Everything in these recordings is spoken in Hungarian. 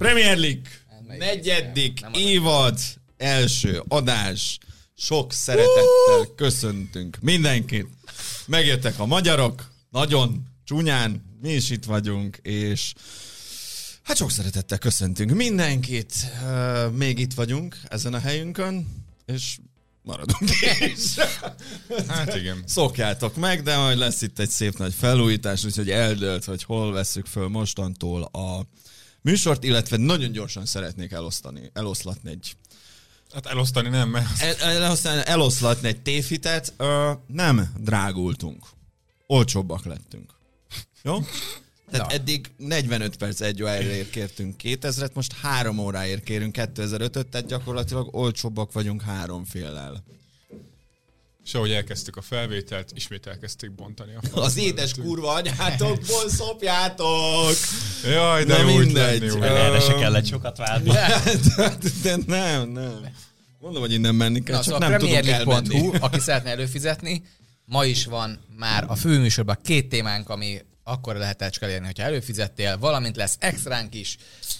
Premier League, negyedik évad, első adás. Sok szeretettel köszöntünk mindenkit. Megjöttek a magyarok, nagyon csúnyán, mi is itt vagyunk, és hát sok szeretettel köszöntünk mindenkit. Még itt vagyunk ezen a helyünkön, és maradunk is. Hát igen. Szokjátok meg, de majd lesz itt egy szép nagy felújítás, úgyhogy eldölt, hogy hol veszük föl mostantól a műsort, illetve nagyon gyorsan szeretnék elosztani, eloszlatni egy Hát elosztani nem, mert el, elosztani, eloszlatni egy tévhitet. Ö, nem drágultunk. Olcsóbbak lettünk. Jó? Tehát Na. eddig 45 perc egy óráért kértünk 2000-et, most 3 óráért kérünk 2005-öt, tehát gyakorlatilag olcsóbbak vagyunk három féllel. És ahogy elkezdtük a felvételt, ismét elkezdték bontani a falat. Az édes kurva anyátokból szopjátok! Jaj, de Na jó úgy mindegy. lenni. Erre se kellett sokat várni. de, de nem, nem. Mondom, hogy innen menni kell, Na, csak szóval nem tudunk elmenni. PremierLeague.hu, aki szeretne előfizetni, ma is van már a főműsorban két témánk, ami akkor lehet elérni, hogyha előfizettél, valamint lesz extránk is,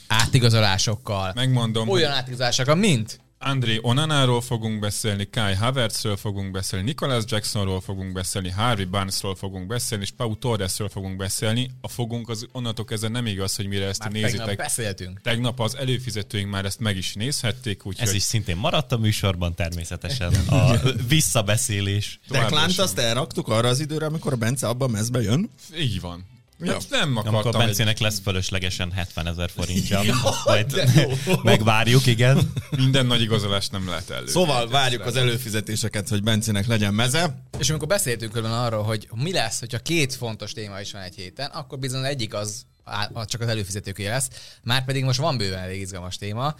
átigazolásokkal, Megmondom, olyan átigazolásokkal, mint André Onanáról fogunk beszélni, Kai Havertzről fogunk beszélni, Nicholas Jacksonról fogunk beszélni, Harvey Barnesról fogunk beszélni, és Pau Torresről fogunk beszélni. A fogunk az onnantól kezdve nem igaz, hogy mire ezt már ti tegnap nézitek. beszéltünk. Tegnap az előfizetőink már ezt meg is nézhették, úgyhogy Ez is szintén maradt a műsorban természetesen. A visszabeszélés. sem. azt elraktuk arra az időre, amikor a Bence abban mezbe jön. Így van. Ja. Hát nem Amikor akartam egy... Bencének lesz fölöslegesen 70 ezer forintja. Majd megvárjuk, igen. Minden nagy igazolást nem lehet elő. Szóval várjuk az előfizetéseket, hogy Bencének legyen meze. És amikor beszéltünk külön arról, hogy mi lesz, hogyha két fontos téma is van egy héten, akkor bizony egyik az csak az előfizetőké lesz. Márpedig most van bőven elég izgalmas téma.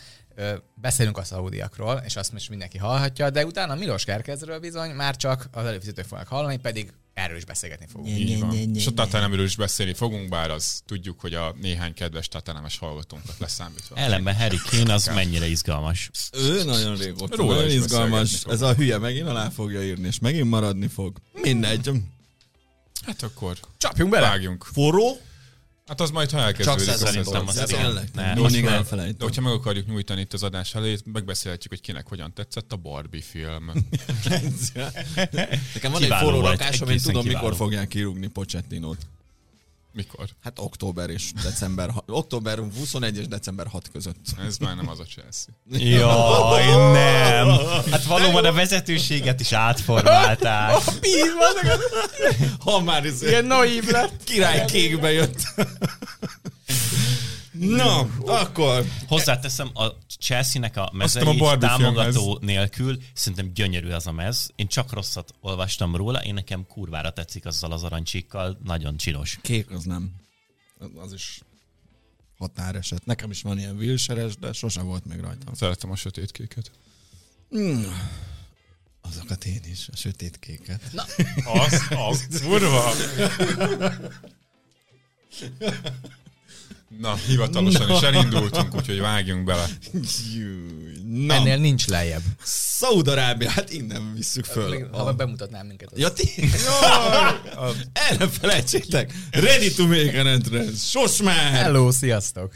Beszélünk a szaudiakról, és azt most mindenki hallhatja, de utána Milos Kerkezről bizony már csak az előfizetők fognak hallani, pedig erről is beszélgetni fogunk. Így van. És a Tatanemről is beszélni fogunk, bár az tudjuk, hogy a néhány kedves Tatanemes hallgatónkat leszámítva. Ellenben Harry Kane az mennyire izgalmas. Ő nagyon régóta. Róla nagyon izgalmas. Ez a hülye megint alá fogja írni, és megint maradni fog. Mindegy. Hát akkor Csapjunk bele! vágjunk. Forró? Hát az majd, ha Csak elkezdődik. az szerintem az- tényleg. Mindig már- De elfelejtem. hogyha meg akarjuk nyújtani itt az adás elejét, megbeszélhetjük, hogy kinek hogyan tetszett a Barbie film. Nekem van egy Kiváló forró volt, rakásom, én egészen tudom, kiváló. mikor fogják kirúgni Pochettinót. Mikor? Hát október és december, október 21 és december 6 között. Ez már nem az a Chelsea. Jaj, nem. Hát valóban a vezetőséget is átformálták. Ha már ez Ilyen naív lett. király kékbe jött. Na, akkor Hozzáteszem, a Chelsea-nek a mezei a támogató nélkül szerintem gyönyörű az a mez. Én csak rosszat olvastam róla, én nekem kurvára tetszik azzal az aranycsíkkal, nagyon csinos. kék az nem. Az is határeset. Nekem is van ilyen vilseres, de sose volt még rajtam. Szeretem a sötétkéket. Azokat én is, a sötét kéket. Az, az, kurva! Na, hivatalosan is elindultunk, úgyhogy vágjunk bele. Na, Ennél nincs lejjebb. Szaudarábia, hát innen visszük föl. Ha bemutatnám minket. Ja, ti... Erre felejtsétek! Ready to make an entrance! Sos már! Hello, sziasztok!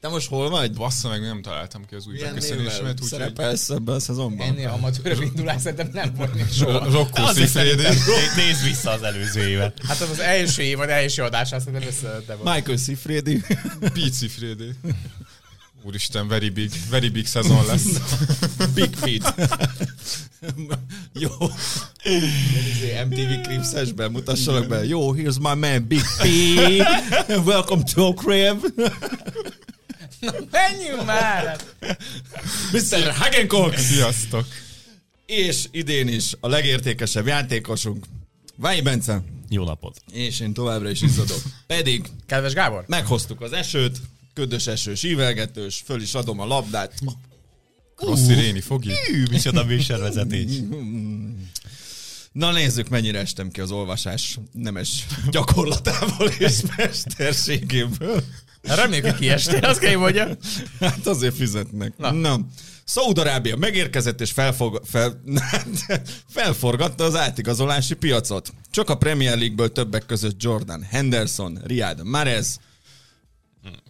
Te most hol vagy? Bassza meg, nem találtam ki az új Milyen névvel beköszönésemet, úgyhogy szerepelsz ebben a szezonban? Ennél amatőr indulás szerintem nem volt még soha. Szerintem né- nézd vissza az előző évet. Hát az az első év, vagy első adását szerintem összeadta volt. Michael Sifredi. Pete Siffredi. Úristen, very big, very big szezon lesz. Big Feet. Jó. MTV mutassanak be. Jó, here's my man Big P. Welcome to a crib. Menjünk már! Mr. Hagencock. Sziasztok! És idén is a legértékesebb játékosunk. Váj Bence. Jó napot. És én továbbra is izzadok. Pedig Kedves Gábor! meghoztuk az esőt, ködös esős, ívelgetős, föl is adom a labdát. Rossi Réni fogi. Hű, micsoda műsorvezetés. Na nézzük, mennyire estem ki az olvasás nemes gyakorlatából és mesterségéből. Reméljük, hogy kiestél, azt kell, hogy mondjam. Hát azért fizetnek. Na. Na. Szaudarábia megérkezett és felfog, fel, felforgatta az átigazolási piacot. Csak a Premier League-ből többek között Jordan Henderson, Riyad Mahrez,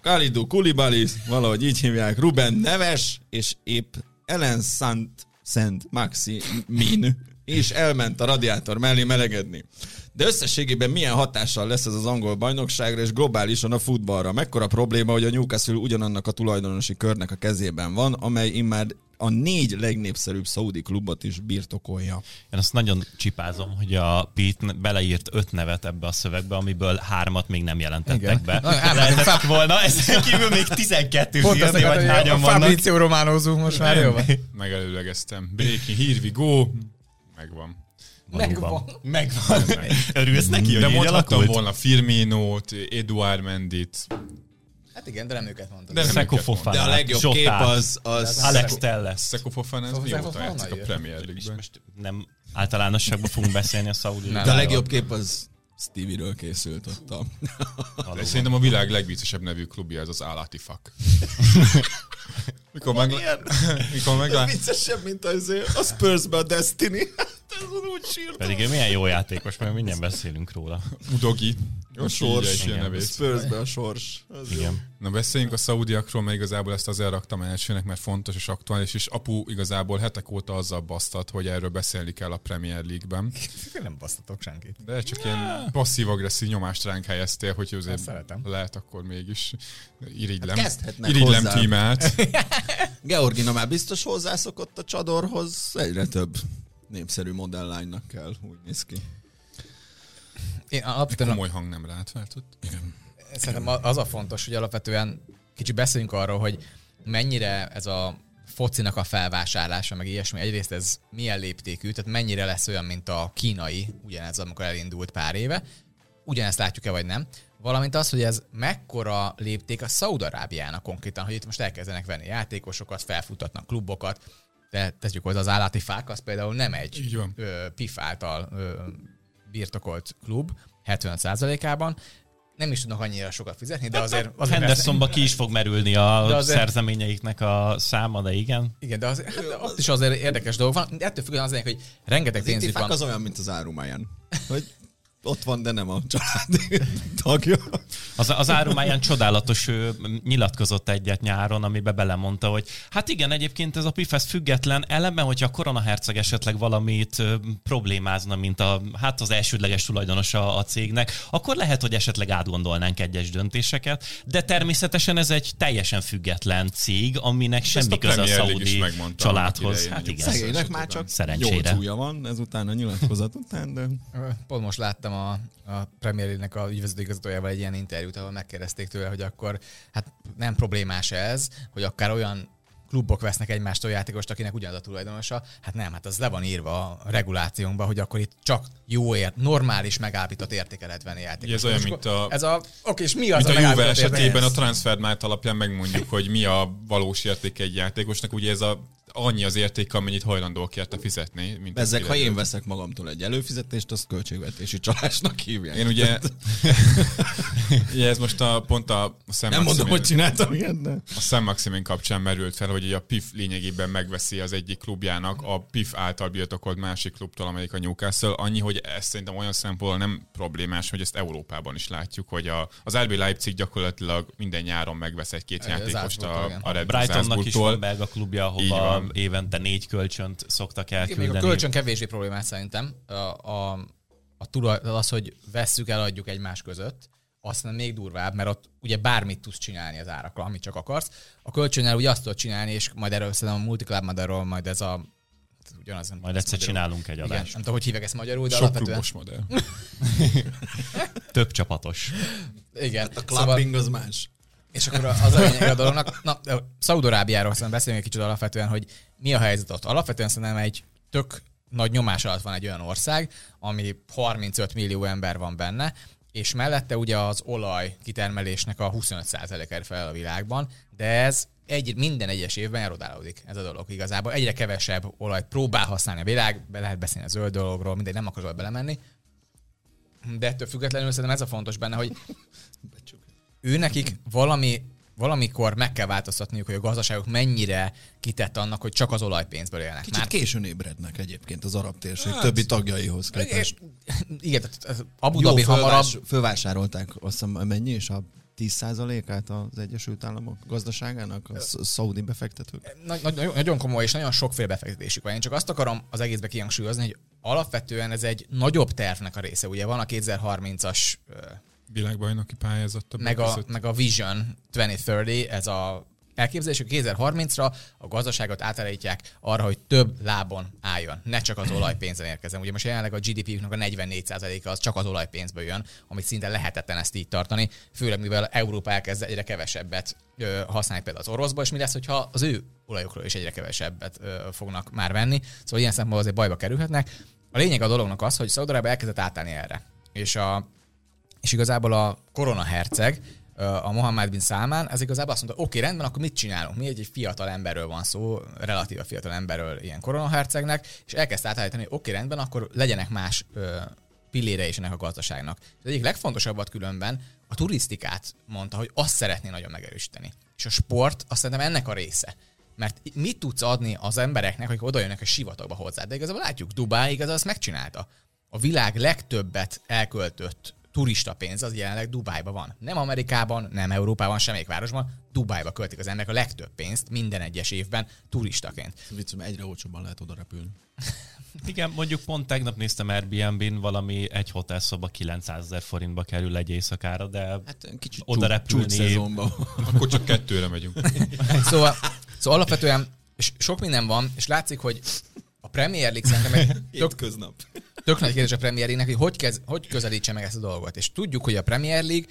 Kalidou Koulibaly, valahogy így hívják, Ruben Neves, és épp Ellen Sant, Szent Maxi Min, és elment a radiátor mellé melegedni. De összességében milyen hatással lesz ez az angol bajnokságra és globálisan a futballra? Mekkora probléma, hogy a Newcastle ugyanannak a tulajdonosi körnek a kezében van, amely immár a négy legnépszerűbb szaudi klubot is birtokolja. Én azt nagyon csipázom, hogy a Pete beleírt öt nevet ebbe a szövegbe, amiből hármat még nem jelentettek Igen. be. Na, Lehetett Fab- volna, ezen kívül még 12 Pont írni, vagy hányan a vannak. Fabrizio Románózunk most már, jó van? Megelőlegeztem. Breaking, here we go. Megvan. Megvan. Megvan. Örülsz neki, hogy De mondhattam volna Firminót, Eduard Mendit. Hát igen, de nem őket mondtad. De nem őket De a legjobb Zsotát, kép az... az Alex Telles. Szeko Fofana, ez mióta játszik a? Premier League-ben? nem általánosságban fogunk beszélni a szaudi Nem. De a legjobb kép az Stevie-ről készült ott a... De Szerintem a világ legviccesebb nevű klubja ez az Állati Fak. Mikor, meg, mikor meglát... Viccesebb, mint az, a Spursbe a Destiny. Ez úgy sírtam. Pedig ő milyen jó játékos, mert mindjárt beszélünk róla. Udogi. A sors. a. Spursbe a sors. Az jó. Igen. Na beszéljünk a szaudiakról, mert igazából ezt azért raktam elsőnek, mert fontos és aktuális, és apu igazából hetek óta azzal basztat, hogy erről beszélni kell a Premier League-ben. Nem basztatok senkit. De csak ilyen passzív-agresszív nyomást ránk helyeztél, hogy azért Ezt szeretem. lehet, akkor mégis irigylem. Hát kezdhetnek irigylem hozzá. tímát. Georgina már biztos hozzászokott a csadorhoz, egyre több népszerű modellánynak kell, úgy néz ki. Én alapvetően Komoly hang nem rátváltott. Szerintem az a fontos, hogy alapvetően kicsit beszéljünk arról, hogy mennyire ez a focinak a felvásárlása, meg ilyesmi, egyrészt ez milyen léptékű, tehát mennyire lesz olyan, mint a kínai, ugyanez, amikor elindult pár éve, ugyanezt látjuk-e vagy nem, valamint az, hogy ez mekkora lépték a Szaudarábiának konkrétan, hogy itt most elkezdenek venni játékosokat, felfutatnak klubokat, de tegyük hozzá az állati fák, az például nem egy ö, PIF által ö, birtokolt klub, 75%-ában, nem is tudnak annyira sokat fizetni, de azért... A azért Hendersonba ki is fog merülni a De azért- szerzeményeiknek a száma, de igen. Igen, de, az, hát, de ott is azért érdekes dolog van. De ettől függően az lényeg, hogy rengeteg Az pénzük van. az olyan, mint az árumáján. Hogy ott van, de nem a család tagja. Az, az árumáján csodálatos ő nyilatkozott egyet nyáron, amiben belemondta, hogy hát igen, egyébként ez a PIFES független, ellenben, hogyha a koronaherceg esetleg valamit ö, problémázna, mint a, hát az elsődleges tulajdonosa a cégnek, akkor lehet, hogy esetleg átgondolnánk egyes döntéseket, de természetesen ez egy teljesen független cég, aminek ezt semmi köze a szaudi családhoz. Hát igen. szegény- Szegénynek már csak Szerencsére. van, ezután a nyilatkozat után, de Pont most láttam a, a Premier League-nek a ügyvezető igazgatójával egy ilyen interjút, ahol megkérdezték tőle, hogy akkor hát nem problémás ez, hogy akár olyan klubok vesznek egymástól játékost, akinek ugyanaz a tulajdonosa. Hát nem, hát az le van írva a regulációnkban, hogy akkor itt csak jó ért, normális megállapított értéke lehet venni játékost. Ez olyan, mint a- Ez a... Oké, és mi az Mint a Juve megállapított érték? esetében a Transfermarkt alapján megmondjuk, hogy mi a valós értéke egy játékosnak. Ugye ez a, annyi az értéke, amennyit hajlandóak érte fizetni. Mint ezek, ha én veszek magamtól egy előfizetést, azt költségvetési csalásnak hívják. Én ugye, ugye ez most a, pont a Sam nem mondom, hogy csináltam ilyet, de... a Sam Maximin kapcsán merült fel, hogy a PIF lényegében megveszi az egyik klubjának a PIF által birtokolt másik klubtól, amelyik a Newcastle. Annyi, hogy ez szerintem olyan szempontból nem problémás, hogy ezt Európában is látjuk, hogy a, az RB Leipzig gyakorlatilag minden nyáron megvesz egy-két játékost a, a Red Brightonnak is Salzburgtól. van belga klubja, ahova van. évente négy kölcsönt szoktak Igen, Még a elküldeni. kölcsön kevésbé problémás szerintem. A, a, a tulaj, az, hogy vesszük, eladjuk egymás között, azt nem még durvább, mert ott ugye bármit tudsz csinálni az árakkal, amit csak akarsz. A kölcsönnel ugye azt tudod csinálni, és majd erről szerintem a Multiclub Madarról majd ez a ugyanaz. Majd egyszer csinálunk egy Igen, adást. nem tudom, hogy hívják ezt magyarul, de Sok alapvetően... klubos modell. Több csapatos. Igen, A szóval, clubbing az más. És akkor az a lényeg a dolognak. Na, Szaudarábiáról szerintem beszélünk egy kicsit alapvetően, hogy mi a helyzet ott. Alapvetően szerintem egy tök nagy nyomás alatt van egy olyan ország, ami 35 millió ember van benne, és mellette ugye az olaj kitermelésnek a 25%-ára fel a világban, de ez egy, minden egyes évben erodálódik ez a dolog igazából. Egyre kevesebb olajt próbál használni a világ, be lehet beszélni a zöld dologról, mindegy, nem akarok belemenni. De ettől függetlenül szerintem ez a fontos benne, hogy ő nekik valami, valamikor meg kell változtatniuk, hogy a gazdaságok mennyire kitett annak, hogy csak az olajpénzből élnek. Kicsit későn ébrednek egyébként az arab térség többi tagjaihoz képest. Igen, tehát Abu Dhabi hamarabb, fölvás, fölvásárolták, azt hiszem, mennyi is a 10%-át az Egyesült Államok gazdaságának, a sz- szaudi befektetők? Nagy, nagy, nagyon komoly és nagyon sokféle befektetésük van. Én csak azt akarom az egészbe kihangsúlyozni, hogy alapvetően ez egy nagyobb tervnek a része. Ugye van a 2030-as ö, Világbajnoki pályázat többek meg a, meg a Vision 2030, ez a elképzelés, hogy 2030-ra a gazdaságot átállítják arra, hogy több lábon álljon, ne csak az olajpénzen érkezzen. Ugye most jelenleg a GDP-nek a 44%-a az csak az olajpénzből jön, amit szinte lehetetlen ezt így tartani, főleg mivel Európa elkezd egyre kevesebbet ö, használni például az oroszba, és mi lesz, hogyha az ő olajokról is egyre kevesebbet ö, fognak már venni. Szóval ilyen szempontból azért bajba kerülhetnek. A lényeg a dolognak az, hogy Szaudarábia elkezdett átállni erre. És a, és igazából a korona herceg, a Mohammed bin Salman, ez igazából azt mondta, oké, rendben, akkor mit csinálunk? Mi egy, egy fiatal emberről van szó, relatíva fiatal emberről ilyen koronahercegnek, és elkezdte átállítani, oké, rendben, akkor legyenek más ö, pillére is ennek a gazdaságnak. Az egyik legfontosabbat különben a turisztikát mondta, hogy azt szeretné nagyon megerősíteni. És a sport azt szerintem ennek a része. Mert mit tudsz adni az embereknek, hogy oda jönnek a sivatagba hozzá? De igazából látjuk, Dubái igazából azt megcsinálta. A világ legtöbbet elköltött turista pénz az jelenleg Dubájban van. Nem Amerikában, nem Európában, semmelyik városban. Dubájba költik az emberek a legtöbb pénzt minden egyes évben turistaként. Vicc, mert egyre olcsóbban lehet oda repülni. Igen, mondjuk pont tegnap néztem Airbnb-n, valami egy hotelszoba 900 ezer forintba kerül egy éjszakára, de Hát kicsit Oda csúcs- repülni- csúcs. Akkor csak kettőre megyünk. Szóval, szóval alapvetően és sok minden van, és látszik, hogy a Premier League szerintem egy tök, Hétköznap. tök nagy kérdés a Premier League-nek, hogy hogy, kez, hogy közelítse meg ezt a dolgot. És tudjuk, hogy a Premier League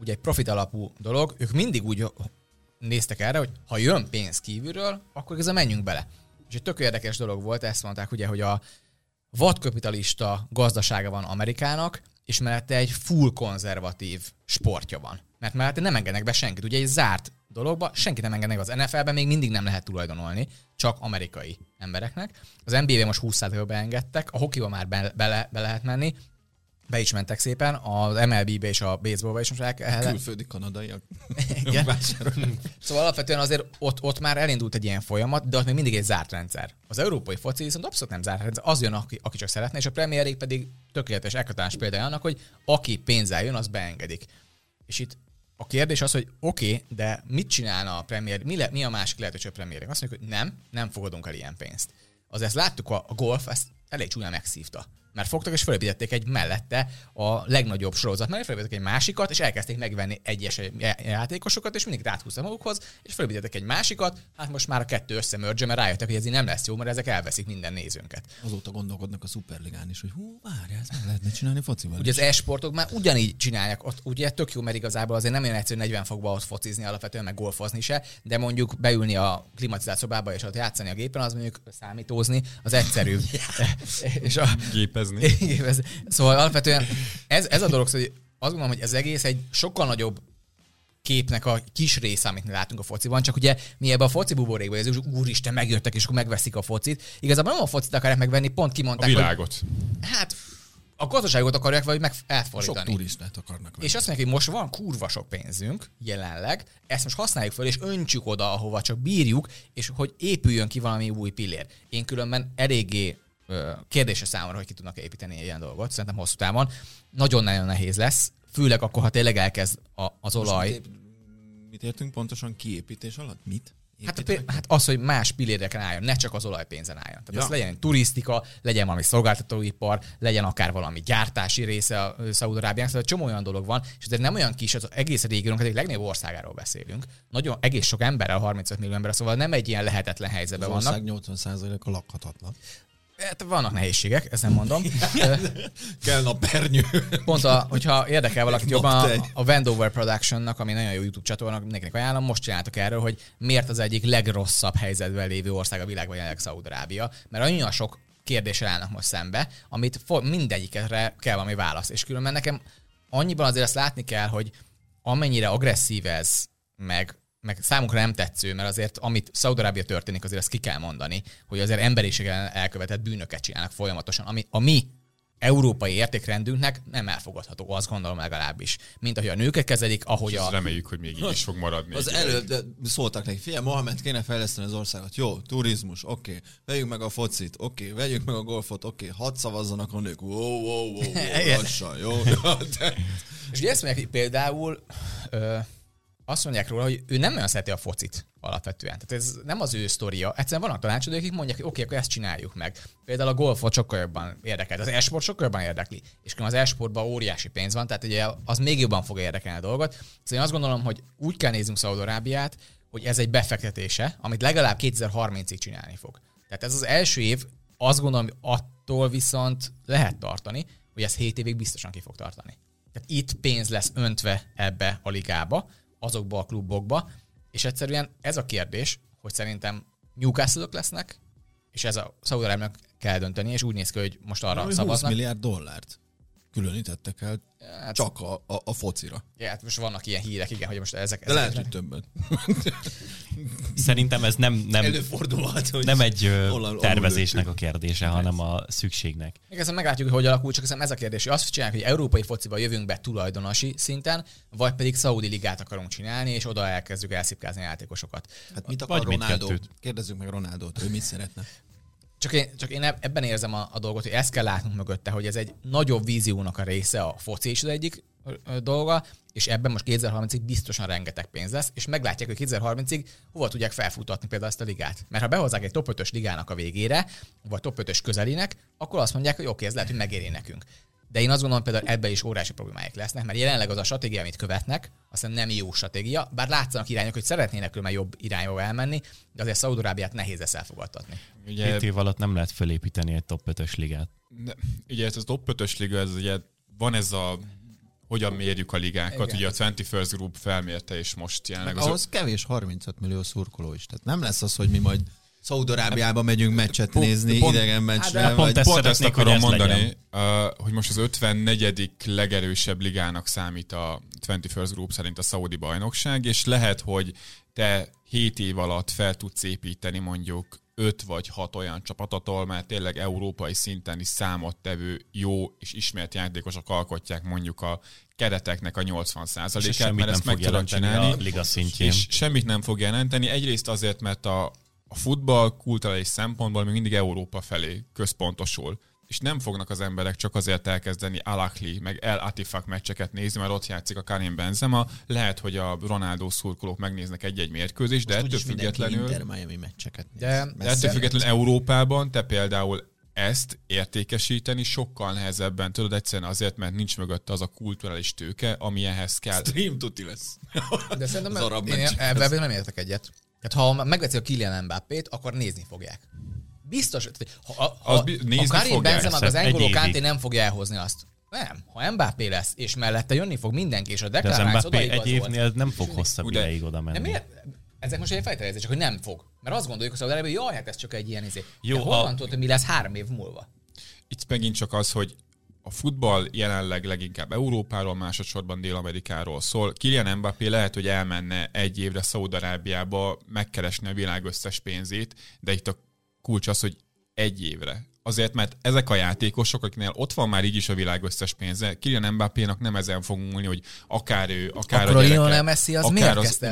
ugye egy profit alapú dolog, ők mindig úgy néztek erre, hogy ha jön pénz kívülről, akkor ez a menjünk bele. És egy tök érdekes dolog volt, ezt mondták ugye, hogy a vadkapitalista gazdasága van Amerikának, és mellette egy full konzervatív sportja van. Mert mellette nem engednek be senkit. Ugye egy zárt dologba senkit nem engednek az NFL-ben, még mindig nem lehet tulajdonolni, csak amerikai embereknek. Az NBA-ben most 20%-ba beengedtek, a hokiba már be, be, be lehet menni, be is mentek szépen, az MLB-be és a baseballba is most el, el, Külföldi kanadaiak. Igen. Szóval alapvetően azért ott, ott már elindult egy ilyen folyamat, de ott még mindig egy zárt rendszer. Az európai foci viszont abszolút nem zárt rendszer, az jön, aki, aki csak szeretne, és a Premier League pedig tökéletes eklatás példája annak, hogy aki pénzzel jön, az beengedik. És itt a kérdés az, hogy oké, okay, de mit csinálna a Premier mi, le, mi a másik lehetőség a Premier League? Azt mondjuk, hogy nem, nem fogadunk el ilyen pénzt. Az ezt láttuk, a, a golf ezt elég csúnyán megszívta. Mert fogtak és felépítették egy mellette a legnagyobb sorozat mellett, felépítették egy másikat, és elkezdték megvenni egyes játékosokat, és mindig áthúzta magukhoz, és felépítettek egy másikat, hát most már a kettő összemörge, mert rájöttek, hogy ez így nem lesz jó, mert ezek elveszik minden nézőnket. Azóta gondolkodnak a Superligán is, hogy hú, várjál, ezt meg lehetne csinálni focival. Ugye az e-sportok már ugyanígy csinálják, ott ugye tök jó, mert igazából azért nem olyan egyszerű 40 fokba ott focizni alapvetően, meg golfozni se, de mondjuk beülni a klimatizált szobába és ott játszani a gépen, az mondjuk számítózni, az egyszerűbb. és a, Gépezni. igen, ez, szóval alapvetően ez, ez a dolog, szóval azt gondolom, hogy ez egész egy sokkal nagyobb képnek a kis része, amit mi látunk a fociban, csak ugye mi ebbe a foci buborékba, ez úristen, megjöttek, és akkor megveszik a focit. Igazából nem a focit akarják megvenni, pont A kimondták, hogy világot. hát a gazdaságot akarják vagy meg Sok elfordítani. turistát akarnak venni. És azt mondják, hogy most van kurva sok pénzünk jelenleg, ezt most használjuk fel, és öntsük oda, ahova csak bírjuk, és hogy épüljön ki valami új pillér. Én különben eléggé kérdése számomra, hogy ki tudnak építeni ilyen dolgot, szerintem hosszú távon. Nagyon-nagyon nehéz lesz, főleg akkor, ha tényleg elkezd a, az Most olaj. Mit, mit értünk pontosan kiépítés alatt? Mit? Hát, a, hát az, hogy más pilléreken álljon, ne csak az olajpénzen álljon. Tehát Ja. az legyen turisztika, legyen valami szolgáltatóipar, legyen akár valami gyártási része a Szaúd-Arábiának, szóval csomó olyan dolog van, és ez nem olyan kis, az egész régiónk, egyik legnagyobb országáról beszélünk. Nagyon egész sok emberrel, 35 millió ember, szóval nem egy ilyen lehetetlen helyzetben az vannak. ország 80%-a lakhatatlan. Hát vannak nehézségek, ezt nem mondom. Kell a pernyő. Pont, a, hogyha érdekel valakit jobban, a, a Vendover Productionnak, ami nagyon jó YouTube csatorna, mindenkinek ajánlom, most csináltak erről, hogy miért az egyik legrosszabb helyzetben lévő ország a világban jelenleg Szaúd-Arábia, mert annyira sok kérdéssel állnak most szembe, amit mindegyikre kell valami válasz. És különben nekem annyiban azért azt látni kell, hogy amennyire agresszív ez, meg meg számunkra nem tetsző, mert azért amit Szaudarábia történik, azért azt ki kell mondani, hogy azért emberiség ellen elkövetett bűnöket csinálnak folyamatosan, ami a mi európai értékrendünknek nem elfogadható, azt gondolom legalábbis. Mint ahogy a nőket kezelik, ahogy a... ezt reméljük, hogy még így is fog maradni. Az de szóltak neki, figyelj, Mohamed, kéne fejleszteni az országot. Jó, turizmus, oké. Okay. Vegyük meg a focit, oké. Okay. Vegyük meg a golfot, oké. Okay. Hadd szavazzanak a nők. Wow, wow, wow, wow. Igen. lassan, jó. De... És ugye ezt mondják, például ö, azt mondják róla, hogy ő nem nagyon szereti a focit alapvetően. Tehát ez nem az ő sztoria. Egyszerűen vannak tanácsadók, akik mondják, hogy oké, okay, akkor ezt csináljuk meg. Például a golfot sokkal jobban érdekel, az esport sokkal jobban érdekli. És az esportban óriási pénz van, tehát ugye az még jobban fogja érdekelni a dolgot. Szóval én azt gondolom, hogy úgy kell néznünk Szaudarábiát, hogy ez egy befektetése, amit legalább 2030-ig csinálni fog. Tehát ez az első év, azt gondolom, hogy attól viszont lehet tartani, hogy ez 7 évig biztosan ki fog tartani. Tehát itt pénz lesz öntve ebbe a ligába, azokba a klubokba, és egyszerűen ez a kérdés, hogy szerintem newcastle lesznek, és ez a Szaudarábnak kell dönteni, és úgy néz ki, hogy most arra 20 szavaznak. milliárd dollárt különítettek el Hát, csak a, a, a focira. ja, hát most vannak ilyen hírek, igen, hogy most ezek... De ezek lehet, hogy többet. Szerintem ez nem, nem, Előfordulhat, hogy nem egy alul tervezésnek a lőttük. kérdése, hanem a szükségnek. Még ezt meglátjuk, hogy hogy alakul, csak hiszem ez a kérdés, hogy azt csináljuk, hogy európai fociba jövünk be tulajdonosi szinten, vagy pedig Saudi ligát akarunk csinálni, és oda elkezdjük elszipkázni a játékosokat. Hát mit akar Vagy Ronaldo? Kérdezzük meg Ronaldot, ő mit szeretne. Csak én, csak én eb- ebben érzem a, a dolgot, hogy ezt kell látnunk mögötte, hogy ez egy nagyobb víziónak a része, a foci is az egyik dolga, és ebben most 2030-ig biztosan rengeteg pénz lesz, és meglátják, hogy 2030-ig hova tudják felfutatni például ezt a ligát. Mert ha behozzák egy top 5-ös ligának a végére, vagy top 5-ös közelének, akkor azt mondják, hogy oké, ez lehet, hogy megéri nekünk. De én azt gondolom, például ebbe is óriási problémáik lesznek, mert jelenleg az a stratégia, amit követnek, azt hiszem nem jó stratégia, bár látszanak irányok, hogy szeretnének különben jobb irányba elmenni, de azért Szaudarábiát nehéz lesz elfogadtatni. Ugye, Két év alatt nem lehet fölépíteni egy top 5-ös ligát. Ne, ugye ez a top 5-ös liga, ez ugye van ez a hogyan mérjük a ligákat, Igen. ugye a 21st Group felmérte, és most jelenleg az, Ahhoz kevés 35 millió szurkoló is. Tehát nem lesz az, hogy mi majd Szaudarábiába megyünk meccset Pont- nézni pont- idegen Hát meccsre, vagy pont ezt Pont ezt akarom ez mondani, legyen. uh, hogy most az 54. legerősebb ligának számít a 21st Group szerint a Saudi bajnokság, és lehet, hogy te 7 év alatt fel tudsz építeni mondjuk 5 vagy 6 olyan csapatot, már tényleg európai szinten is számottevő jó és ismert játékosok alkotják mondjuk a kereteknek a 80%-át, És ez mert semmit nem ezt meg fog tudod jelenteni csinálni. a liga szintjén. És semmit nem fog jelenteni. Egyrészt azért, mert a, a futball kulturális szempontból még mindig Európa felé központosul. És nem fognak az emberek csak azért elkezdeni Alakli, meg El Atifak meccseket nézni, mert ott játszik a Karim Benzema. Lehet, hogy a Ronaldo szurkolók megnéznek egy-egy mérkőzést, de ettől függetlenül, Inter Miami meccseket néz. De- de ettől függetlenül Európában te például ezt értékesíteni sokkal nehezebben tudod egyszerűen azért, mert nincs mögötte az a kulturális tőke, ami ehhez kell. Stream tuti lesz. De szerintem Az arab én ebben nem értek egyet. Tehát ha megveszi a Kylian Mbappét, akkor nézni fogják. Biztos, hogy ha, ha, Az ha, Karim. Benzema, az Persze, egy N'Golo Kanté nem fogja elhozni azt. Nem. Ha Mbappé lesz, és mellette jönni fog mindenki, és a De Rice Mbappé egy évnél nem fog hosszabb Ugye- ideig oda De menni. miért? Ezek most egy fejtelezések, hogy nem fog. Mert azt gondoljuk, hogy Szaudarábia, jaj, hát ez csak egy ilyen izé. Jó, Jó, De honnan a- tudod, hogy mi lesz három év múlva? Itt megint csak az, hogy a futball jelenleg leginkább Európáról, másodszorban Dél-Amerikáról szól. Kylian Mbappé lehet, hogy elmenne egy évre Szaudarábiába megkeresni a világ összes pénzét, de itt a kulcs az, hogy egy évre. Azért, mert ezek a játékosok, akiknél ott van már így is a világ összes pénze, Kylian Mbappénak nem ezen fog múlni, hogy akár ő, akár Akkor a gyereke, Lionel Messi az akár miért az kezdte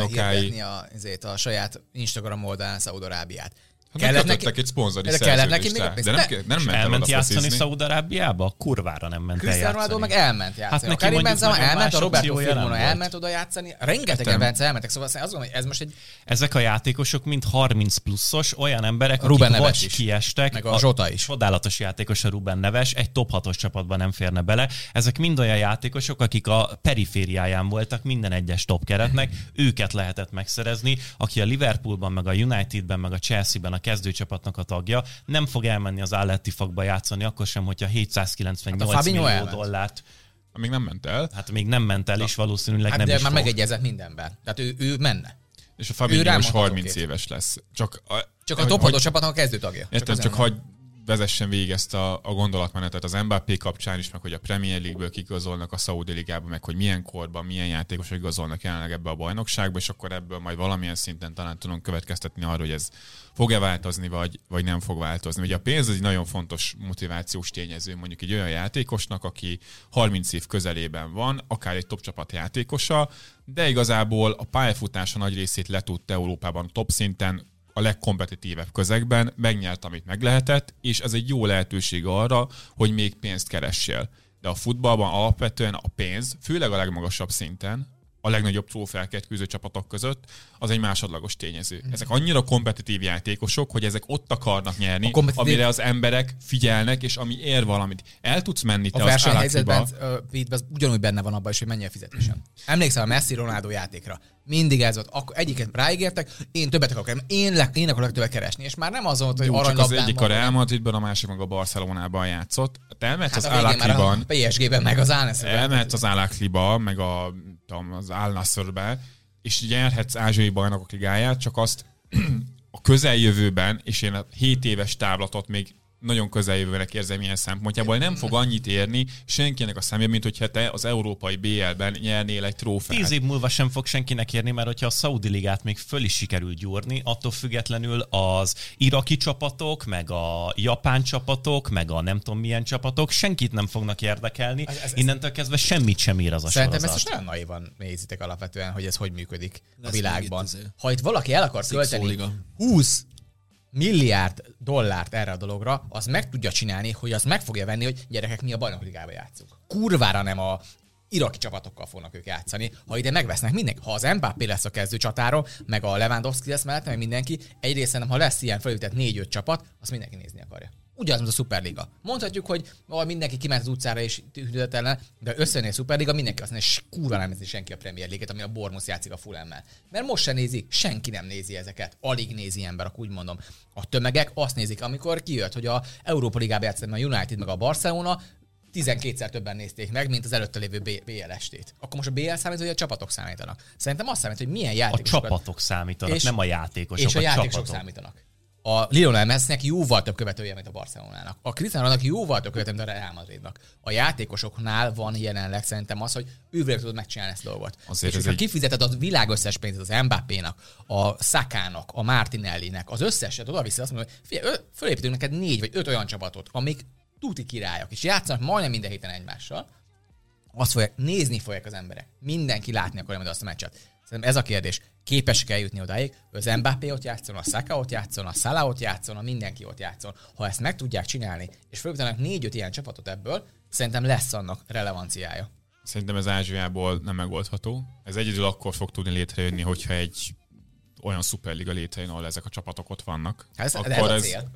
a, a saját Instagram oldalán Szaudarábiát? Hát megkötöttek egy szponzori de kellett neki még a De pénz? nem, nem És ment el elment játszani focizni. Szaudarábiába? Kurvára nem ment Cristiano Ronaldo meg elment játszani. Hát neki a Karim Benzema elment, a Roberto nem Firmino elment oda játszani, rengetegen Értem. Bence elmentek, szóval azt gondolom, hogy ez most egy Ezek a játékosok mind 30 pluszos, olyan emberek, akik Ruben Neves vagy is. kiestek. Meg a Zsota is. Csodálatos játékos a Ruben Neves, egy top 6-os csapatban nem férne bele. Ezek mind olyan játékosok, akik a perifériáján voltak minden egyes top keretnek, őket lehetett megszerezni. Aki a Liverpoolban, meg a Unitedben, meg a Chelsea-ben a kezdőcsapatnak a tagja, nem fog elmenni az Alletti fakba játszani, akkor sem, hogyha 798 Hát millió elment. dollárt. Még nem ment el. Hát még nem ment el, és valószínűleg Hát nem de is már fog. megegyezett mindenben. Tehát ő, ő menne. És a Fabinho is mondhatott 30 két. éves lesz. Csak a, Csak a top hogy- 6 csapatnak a kezdőtagja. Értem, csak mondom. hagy vezessen végig ezt a, a gondolatmenetet az Mbappé kapcsán is, meg hogy a Premier League-ből kigazolnak a Saudi Ligába, meg hogy milyen korban, milyen játékosok igazolnak jelenleg ebbe a bajnokságba, és akkor ebből majd valamilyen szinten talán tudunk következtetni arra, hogy ez fog-e változni, vagy, vagy nem fog változni. Ugye a pénz egy nagyon fontos motivációs tényező mondjuk egy olyan játékosnak, aki 30 év közelében van, akár egy top csapat játékosa, de igazából a pályafutása nagy részét letudta Európában top szinten, a legkompetitívebb közegben, megnyert, amit meg lehetett, és ez egy jó lehetőség arra, hogy még pénzt keressél. De a futballban alapvetően a pénz, főleg a legmagasabb szinten, a legnagyobb trófeákat küzdő csapatok között, az egy másodlagos tényező. Ezek annyira kompetitív játékosok, hogy ezek ott akarnak nyerni, kompetitív- amire az emberek figyelnek, és ami ér valamit. El tudsz menni te A az versenyhelyzetben Beatben ugyanúgy benne van abban is, hogy mennyi a fizetésem. Emlékszel a Messi Ronaldo játékra? Mindig ez volt. Akkor egyiket ráígértek, én többet akarok én, le, én akarok többet keresni. És már nem az volt, hogy Jó, csak az egyik a Real Madridban, a másik meg a Barcelonában játszott. Te elmehetsz Hát az Alakliban, PSG-ben meg az Álneszben. elmehetsz az Alakliba, meg a, tudom, az Al Nassrbe, és nyerhetsz ázsiai bajnokok ligáját, csak azt a közeljövőben, és én a 7 éves távlatot még nagyon közeljövőnek érzem ilyen szempontjából, nem fog annyit érni senkinek a személy, mint hogyha te az európai BL-ben nyernél egy trófeát. Tíz év múlva sem fog senkinek érni, mert hogyha a Saudi ligát még föl is sikerül gyúrni, attól függetlenül az iraki csapatok, meg a japán csapatok, meg a nem tudom milyen csapatok senkit nem fognak érdekelni. Ez- ez- Innentől kezdve semmit sem ír az a Szerintem ezt sorozat. most nagyon naivan nézitek alapvetően, hogy ez hogy működik a Lesz világban. itt azért. Ha itt valaki el akar költeni liga. 20 milliárd dollárt erre a dologra, az meg tudja csinálni, hogy az meg fogja venni, hogy gyerekek, mi a bajnokligába játszunk. Kurvára nem a iraki csapatokkal fognak ők játszani, ha ide megvesznek mindenki. Ha az Mbappé lesz a kezdő csatáron, meg a Lewandowski lesz mellette, meg mindenki, egyrészt szerintem, ha lesz ilyen felültet 4-5 csapat, azt mindenki nézni akarja. Ugyanaz, mint a Superliga. Mondhatjuk, hogy ah, mindenki kiment az utcára és hűdött ellen, de összenél a Superliga, mindenki azt mondja, hogy kurva nem nézi senki a Premier League-et, ami a Bournemouth játszik a Fulham-mel. Mert most se nézi, senki nem nézi ezeket. Alig nézi ember, úgy mondom. A tömegek azt nézik, amikor kijött, hogy a Európa Ligába játszott a United meg a Barcelona, 12-szer többen nézték meg, mint az előtte lévő BL estét. Akkor most a BL számít, hogy a csapatok számítanak. Szerintem azt számít, hogy milyen A játékosokat... csapatok számítanak, És- nem a játékosok, és a, a játékosok csapatok. számítanak. A Lionel Messinek jóval több követője, mint a Barcelonának. A Cristiano jóval több követője, mint a Real Madridnak. A játékosoknál van jelenleg szerintem az, hogy ővel tudod megcsinálni ezt a dolgot. Azért és ha egy- kifizeted a világ összes pénzét az Mbappénak, a Szakának, a Martinellinek, az összeset oda viszi, azt mondja, hogy figyelj, fölépítünk neked négy vagy öt olyan csapatot, amik tuti királyok, és játszanak majdnem minden héten egymással, azt fogják, nézni fogják az emberek. Mindenki látni akarja majd azt a meccset. Szerintem ez a kérdés. Képesek eljutni odáig, hogy az Mbappé ott játszon, a Saka ott játszon, a Salah ott játszon, a mindenki ott játszon. Ha ezt meg tudják csinálni, és fölépítenek négy-öt ilyen csapatot ebből, szerintem lesz annak relevanciája. Szerintem ez Ázsiából nem megoldható. Ez egyedül akkor fog tudni létrejönni, hogyha egy olyan szuperliga létrejön, ahol ezek a csapatok ott vannak. Hát ez- de ez a cél.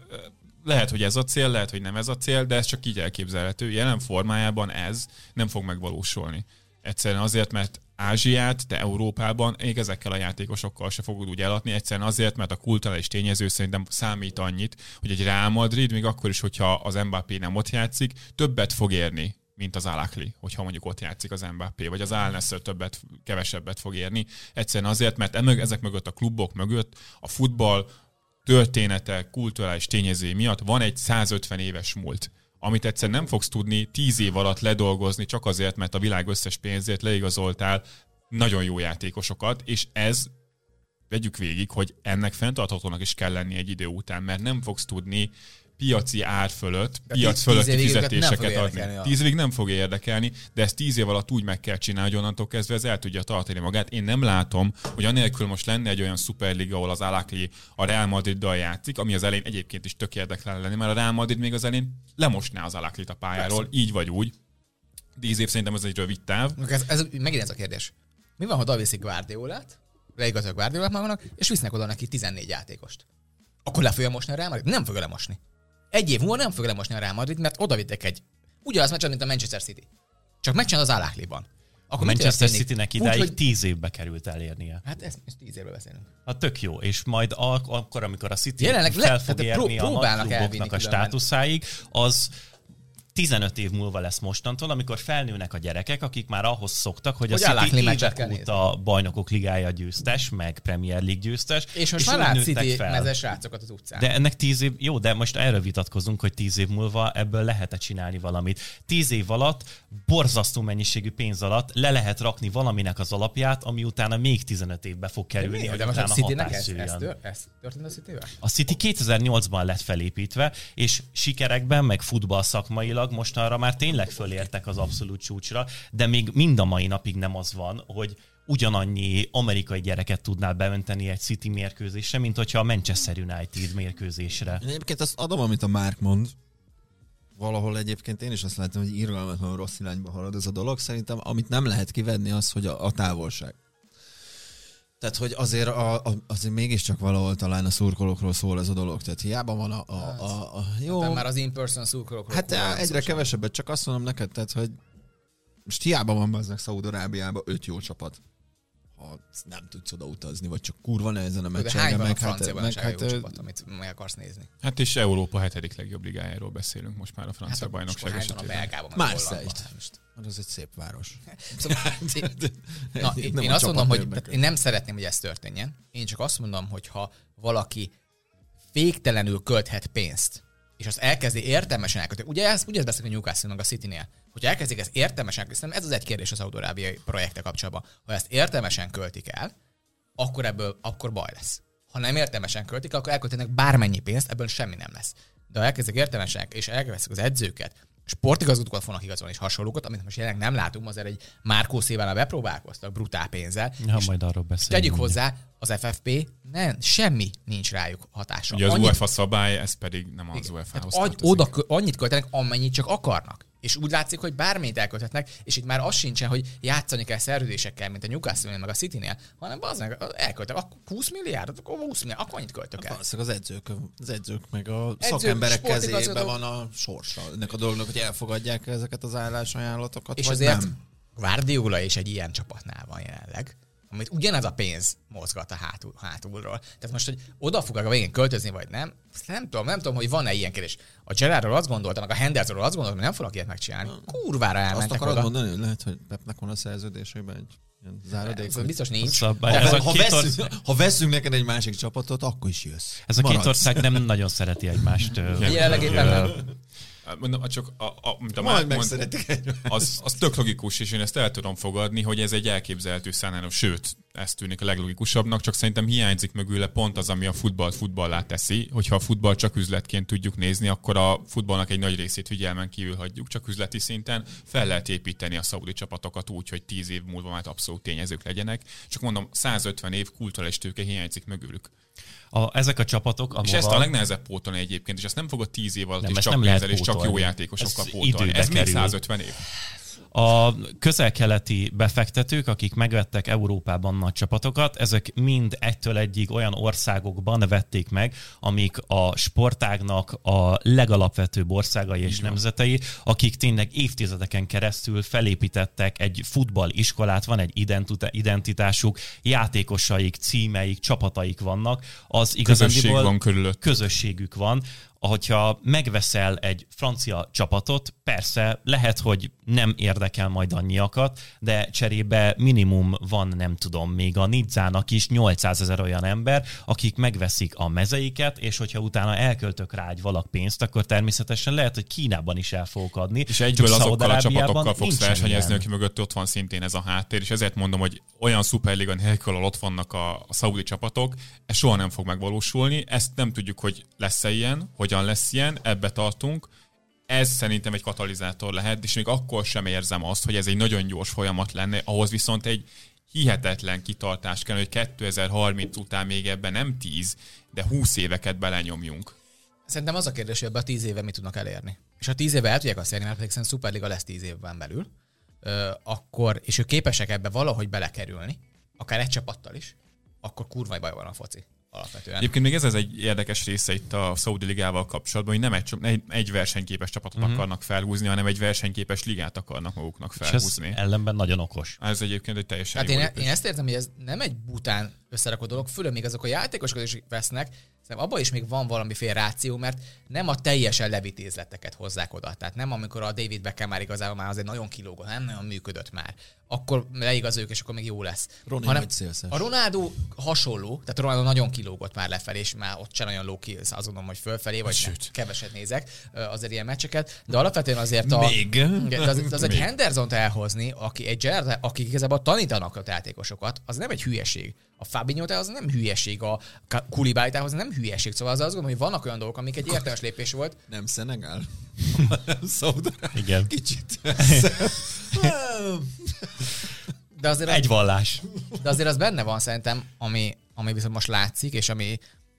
lehet, hogy ez a cél, lehet, hogy nem ez a cél, de ez csak így elképzelhető. Jelen formájában ez nem fog megvalósulni. Egyszerűen azért, mert Ázsiát, te Európában még ezekkel a játékosokkal se fogod úgy eladni, egyszerűen azért, mert a kulturális tényező szerintem számít annyit, hogy egy Real Madrid, még akkor is, hogyha az Mbappé nem ott játszik, többet fog érni, mint az Alakli, hogyha mondjuk ott játszik az Mbappé, vagy az Al Nassr többet, kevesebbet fog érni. Egyszerűen azért, mert emög, ezek mögött a klubok mögött a futball története, kulturális tényezői miatt van egy 150 éves múlt amit egyszer nem fogsz tudni 10 év alatt ledolgozni, csak azért, mert a világ összes pénzét leigazoltál nagyon jó játékosokat, és ez vegyük végig, hogy ennek fenntarthatónak is kell lenni egy idő után, mert nem fogsz tudni piaci ár fölött, De piac fölötti fizetéseket adni. érdekelni Tíz évig nem fog érdekelni, de ezt tíz év alatt úgy meg kell csinálni, hogy onnantól kezdve ez el tudja tartani magát. Én nem látom, hogy anélkül most lenne egy olyan szuperliga, ahol az Alakli a Real Madriddal játszik, ami az elején egyébként is tök érdekel lenni, mert a Real Madrid még az elején lemosná az Alaklit a pályáról, így vagy úgy. Tíz év szerintem ez egy rövid táv. Ez, ez, megint ez a kérdés. Mi van, ha oda viszik Guardiolát, leigazolják Guardiolát magának, és visznek oda neki 14 játékost? Akkor le fogja mosni a Real Madrid? Nem fogja lemosni. Egy év múlva nem fogja lemosni a Real Madrid, mert oda vittek egy ugyanaz meccset, mint a Manchester City. Csak megcsinál az Alákliban. A Akkor mi Manchester? City-nek idáig hogy- tíz évbe került elérnie. Hát ezt, ezt tíz évről beszélünk. Hát tök jó, és majd ak- akkor, amikor a City Jelenleg le- fel fog tehát pró- érni a nagy elvinni a státuszáig, az 15 év múlva lesz mostantól, amikor felnőnek a gyerekek, akik már ahhoz szoktak, hogy, Hogy a City évek óta bajnokok ligája győztes, meg Premier League győztes. És most már úgy lát nőttek City mezes rácokat az utcán. De ennek tíz év, jó, de most erről vitatkozunk, hogy tíz év múlva ebből lehet-e csinálni valamit. Tíz év alatt, borzasztó mennyiségű pénz alatt le lehet rakni valaminek az alapját, ami utána még 15 évbe fog kerülni, Mi? hogy De most a Citynek ez, ez, tör, ez történt a Cityvel? A City 2008-ban lett felépítve, és sikerekben, meg futball szakmailag mostanra már tényleg fölértek az abszolút csúcsra, de még mind a mai napig nem az van, hogy ugyanannyi amerikai gyereket tudnál beönteni egy City mérkőzésre, mint hogyha a Manchester United mérkőzésre. Én egyébként azt adom, amit a Márk mond, valahol egyébként én is azt látom, hogy irgalmatlanul rossz irányba halad ez a dolog. Szerintem amit nem lehet kivenni az, hogy a, a távolság. Tehát, hogy azért, a, a, azért mégiscsak valahol talán a szurkolókról szól ez a dolog. Tehát hiába van a... a, a, a jó, De már az in-person szurkolókról. hát egyre szó sem. kevesebbet, csak azt mondom neked, tehát, hogy most hiába van aznak Szaúd-Arábiában öt jó csapat ha nem tudsz oda utazni, vagy csak kurva nehezen a a meg francia hát, meg hát, csapat, amit meg akarsz nézni? Hát és Európa hetedik legjobb ligájáról beszélünk most már a francia Hát bajnokság esetében. Marseille. Hát most- Hát az egy szép város. Szóval, Na, én, én azt mondom, hogy én nem szeretném, hogy ez történjen. Én csak azt mondom, hogy ha valaki féktelenül költhet pénzt, és azt elkezdi értelmesen elkölteni. Ugye ezt, ugye beszélünk a Newcastle meg a City-nél, hogy elkezdik ezt értelmesen elkölteni, ez az egy kérdés az szaudarábiai projekte kapcsolatban. Ha ezt értelmesen költik el, akkor ebből akkor baj lesz. Ha nem értelmesen költik, akkor elköltenek bármennyi pénzt, ebből semmi nem lesz. De ha elkezdik értelmesen, és elkezdik az edzőket, sportigazgatókat fognak igazolni, és hasonlókat, amit most jelenleg nem látunk, azért egy Márkó Szévánnal bepróbálkoztak brutál pénzzel. Ja, és majd arról beszélünk. tegyük hozzá, az FFP nem, semmi nincs rájuk hatása. Ugye az Annyit- UEFA szabály, ez pedig nem az. UEFA-hoz oda annyit költenek, amennyit csak akarnak. És úgy látszik, hogy bármit elkölthetnek, és itt már az sincsen, hogy játszani kell szerződésekkel, mint a Newcastle-nél, meg a City-nél, hanem az meg elköltek, akkor 20 milliárdot, akkor 20 milliárd, akkor annyit költök el. Az edzők, az edzők meg a Edzők, szakemberek kezében van a sorsa ennek a dolognak, hogy elfogadják ezeket az állásajánlatokat, És vagy azért nem. Guardiola is egy ilyen csapatnál van jelenleg, amit ugyanez a pénz mozgat a hátul, hátulról. Tehát most, hogy oda fogok a végén költözni, vagy nem, azt nem tudom, nem tudom, hogy van-e ilyen kérdés. A Gerardról azt gondoltam, meg a Hendersonról azt gondoltam, hogy nem fognak ilyet megcsinálni. Kurvára Azt elmentek akarod oda. mondani, hogy lehet, hogy Pepnek van a szerződésében egy záradék? Ez biztos nincs. Szabály. Ha, Ez ha, két veszünk, ha veszünk neked egy másik csapatot, akkor is jössz. Ez a két Maradsz. ország nem nagyon szereti egymást. Jelenleg éppen nem. Mondom, csak a, a, mint a Majd megszeretik az, az tök logikus, és én ezt el tudom fogadni, hogy ez egy elképzelhető szenárió, sőt, ez tűnik a leglogikusabbnak, csak szerintem hiányzik mögüle pont az, ami a futballt futballá teszi, hogyha a futball csak üzletként tudjuk nézni, akkor a futballnak egy nagy részét figyelmen kívül hagyjuk, csak üzleti szinten fel lehet építeni a szaudi csapatokat úgy, hogy 10 év múlva már abszolút tényezők legyenek. Csak mondom, 150 év kulturális tőke hiányzik mögülük. A, ezek a csapatok, És ahova... ezt a legnehezebb pótolni egyébként, és ezt nem fogod 10 év alatt Nem, és ezt csak nem lehet és csak jó játékosokkal Ez pótolni. Ez még kerül. 150 év. A közel-keleti befektetők, akik megvettek Európában nagy csapatokat, ezek mind egytől egyig olyan országokban vették meg, amik a sportágnak a legalapvetőbb országai és nemzetei, akik tényleg évtizedeken keresztül felépítettek egy futballiskolát, van egy identitásuk, játékosaik, címeik, csapataik vannak, az Közösség igazándiból van körülött. közösségük van, ahogyha megveszel egy francia csapatot, persze lehet, hogy nem érdekel majd annyiakat, de cserébe minimum van, nem tudom, még a Nidzának is 800 ezer olyan ember, akik megveszik a mezeiket, és hogyha utána elköltök rá egy valak pénzt, akkor természetesen lehet, hogy Kínában is el fogok adni. És egyből azokkal a csapatokkal fogsz versenyezni, aki mögött ott van szintén ez a háttér, és ezért mondom, hogy olyan szuperliga nélkül, ott vannak a, a szaudi csapatok, ez soha nem fog megvalósulni. Ezt nem tudjuk, hogy lesz-e ilyen, hogyan lesz ilyen, ebbe tartunk. Ez szerintem egy katalizátor lehet, és még akkor sem érzem azt, hogy ez egy nagyon gyors folyamat lenne, ahhoz viszont egy hihetetlen kitartás kell, hogy 2030 után még ebben nem 10, de 20 éveket belenyomjunk. Szerintem az a kérdés, hogy ebben a tíz éve mit tudnak elérni. És ha tíz éve el tudják azt érni, mert pedig szerintem Superliga lesz tíz évben belül, akkor, és ők képesek ebbe valahogy belekerülni, akár egy csapattal is, akkor kurva baj van a foci alapvetően. Egyébként még ez az egy érdekes része itt a Saudi Ligával kapcsolatban, hogy nem egy, csak- egy, egy versenyképes csapatot mm-hmm. akarnak felhúzni, hanem egy versenyképes ligát akarnak maguknak És ez felhúzni. ellenben nagyon okos. Ez egyébként egy teljesen Hát én, lépés. én ezt értem, hogy ez nem egy bután összerakott dolog, főleg még azok a játékosok is vesznek, szerintem abban is még van valamiféle ráció, mert nem a teljesen levitézleteket hozzák oda. Tehát nem amikor a David Beckham már igazából már azért nagyon kilógott, nem nagyon működött már. Akkor leigazoljuk, és akkor még jó lesz. Roni Hanem a Ronaldo hasonló, tehát a Ronaldo nagyon kilógott már lefelé, és már ott sem nagyon ló ki, azt gondolom, hogy fölfelé, vagy nem, Sőt. keveset nézek azért ilyen meccseket, de alapvetően azért a... Még. De az, az egy Még. Henderson-t elhozni, aki egy Gerrard, akik igazából tanítanak a játékosokat, az nem egy hülyeség. A Fabinho az nem hülyeség, a Kulibálit az nem hülyeség. Szóval az azt gondolom, hogy vannak olyan dolgok, amik egy értelmes lépés volt. Nem Szenegál? Nem Szaudarábia. Igen. Kicsit. De azért, Egy vallás. de azért az benne van szerintem, ami, ami viszont most látszik, és ami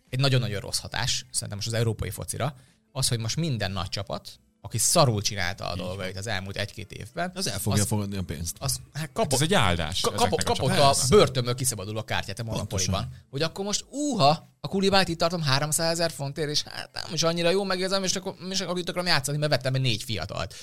egy nagyon-nagyon rossz hatás, szerintem most az európai focira, az, hogy most minden nagy csapat aki szarul csinálta a dolgait az elmúlt egy-két évben, Az el fogja az, fogadni a pénzt. az hát Hát kapott, ez egy áldás. Ka- kapott, kapott a csapatoknak. börtönből kiszabaduló kártyát a monopoliban. Hogy akkor most, úha, a kulibált itt tartom 300 ezer fontért, és hát nem is annyira jó megérzem, és akkor, és akkor akarom játszani, mert vettem egy négy fiatalt.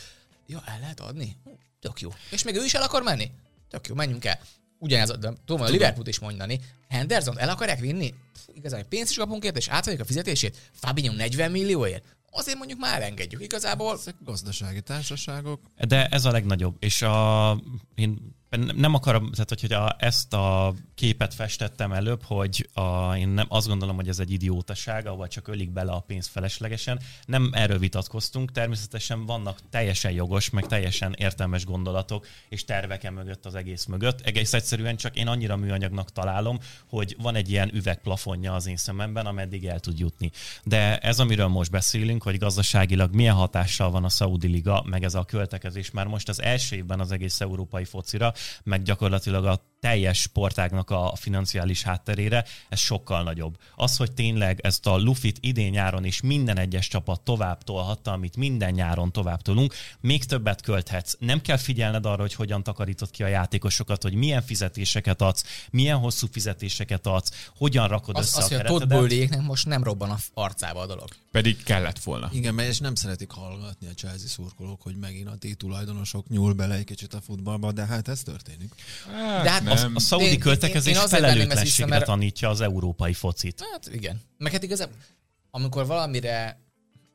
Ja, el lehet adni? Tök jó. És még ő is el akar menni? Tök jó, menjünk el. Ugyanez, de tudom, a Liverpool is mondani. Henderson el akarják vinni? Igazán, hogy pénzt is kapunk érte, és átvegyük a fizetését? Fabinho 40 millióért? Azért mondjuk már engedjük. Igazából Ezek gazdasági társaságok. De ez a legnagyobb. És a, én nem akarom, tehát hogy a, ezt a képet festettem előbb, hogy a, én nem azt gondolom, hogy ez egy idiótaság, ahol csak ölik bele a pénzt feleslegesen. Nem erről vitatkoztunk, természetesen vannak teljesen jogos, meg teljesen értelmes gondolatok és terveke mögött az egész mögött. Egész egyszerűen csak én annyira műanyagnak találom, hogy van egy ilyen üvegplafonja az én szememben, ameddig el tud jutni. De ez, amiről most beszélünk, hogy gazdaságilag milyen hatással van a Saudi Liga, meg ez a költekezés már most az első évben az egész európai focira, meg gyakorlatilag a teljes sportágnak a financiális hátterére, ez sokkal nagyobb. Az, hogy tényleg ezt a Lufit idén nyáron is minden egyes csapat tovább tolhatta, amit minden nyáron tovább tolunk, még többet költhetsz. Nem kell figyelned arra, hogy hogyan takarítod ki a játékosokat, hogy milyen fizetéseket adsz, milyen hosszú fizetéseket adsz, hogyan rakod az, össze az, a hogy a keretedet. Todd Bowley-nek most nem robban a arcába a dolog. Pedig kellett volna. Igen, mert és nem szeretik hallgatni a Chelsea szurkolók, hogy megint a ti tulajdonosok nyúl bele egy kicsit a futballba, de hát ez történik. De hát nem. a szaudi Én- költekezés én felelőtlenségre mert- tanítja az európai focit. Hát igen. Meg hát igazából, amikor valamire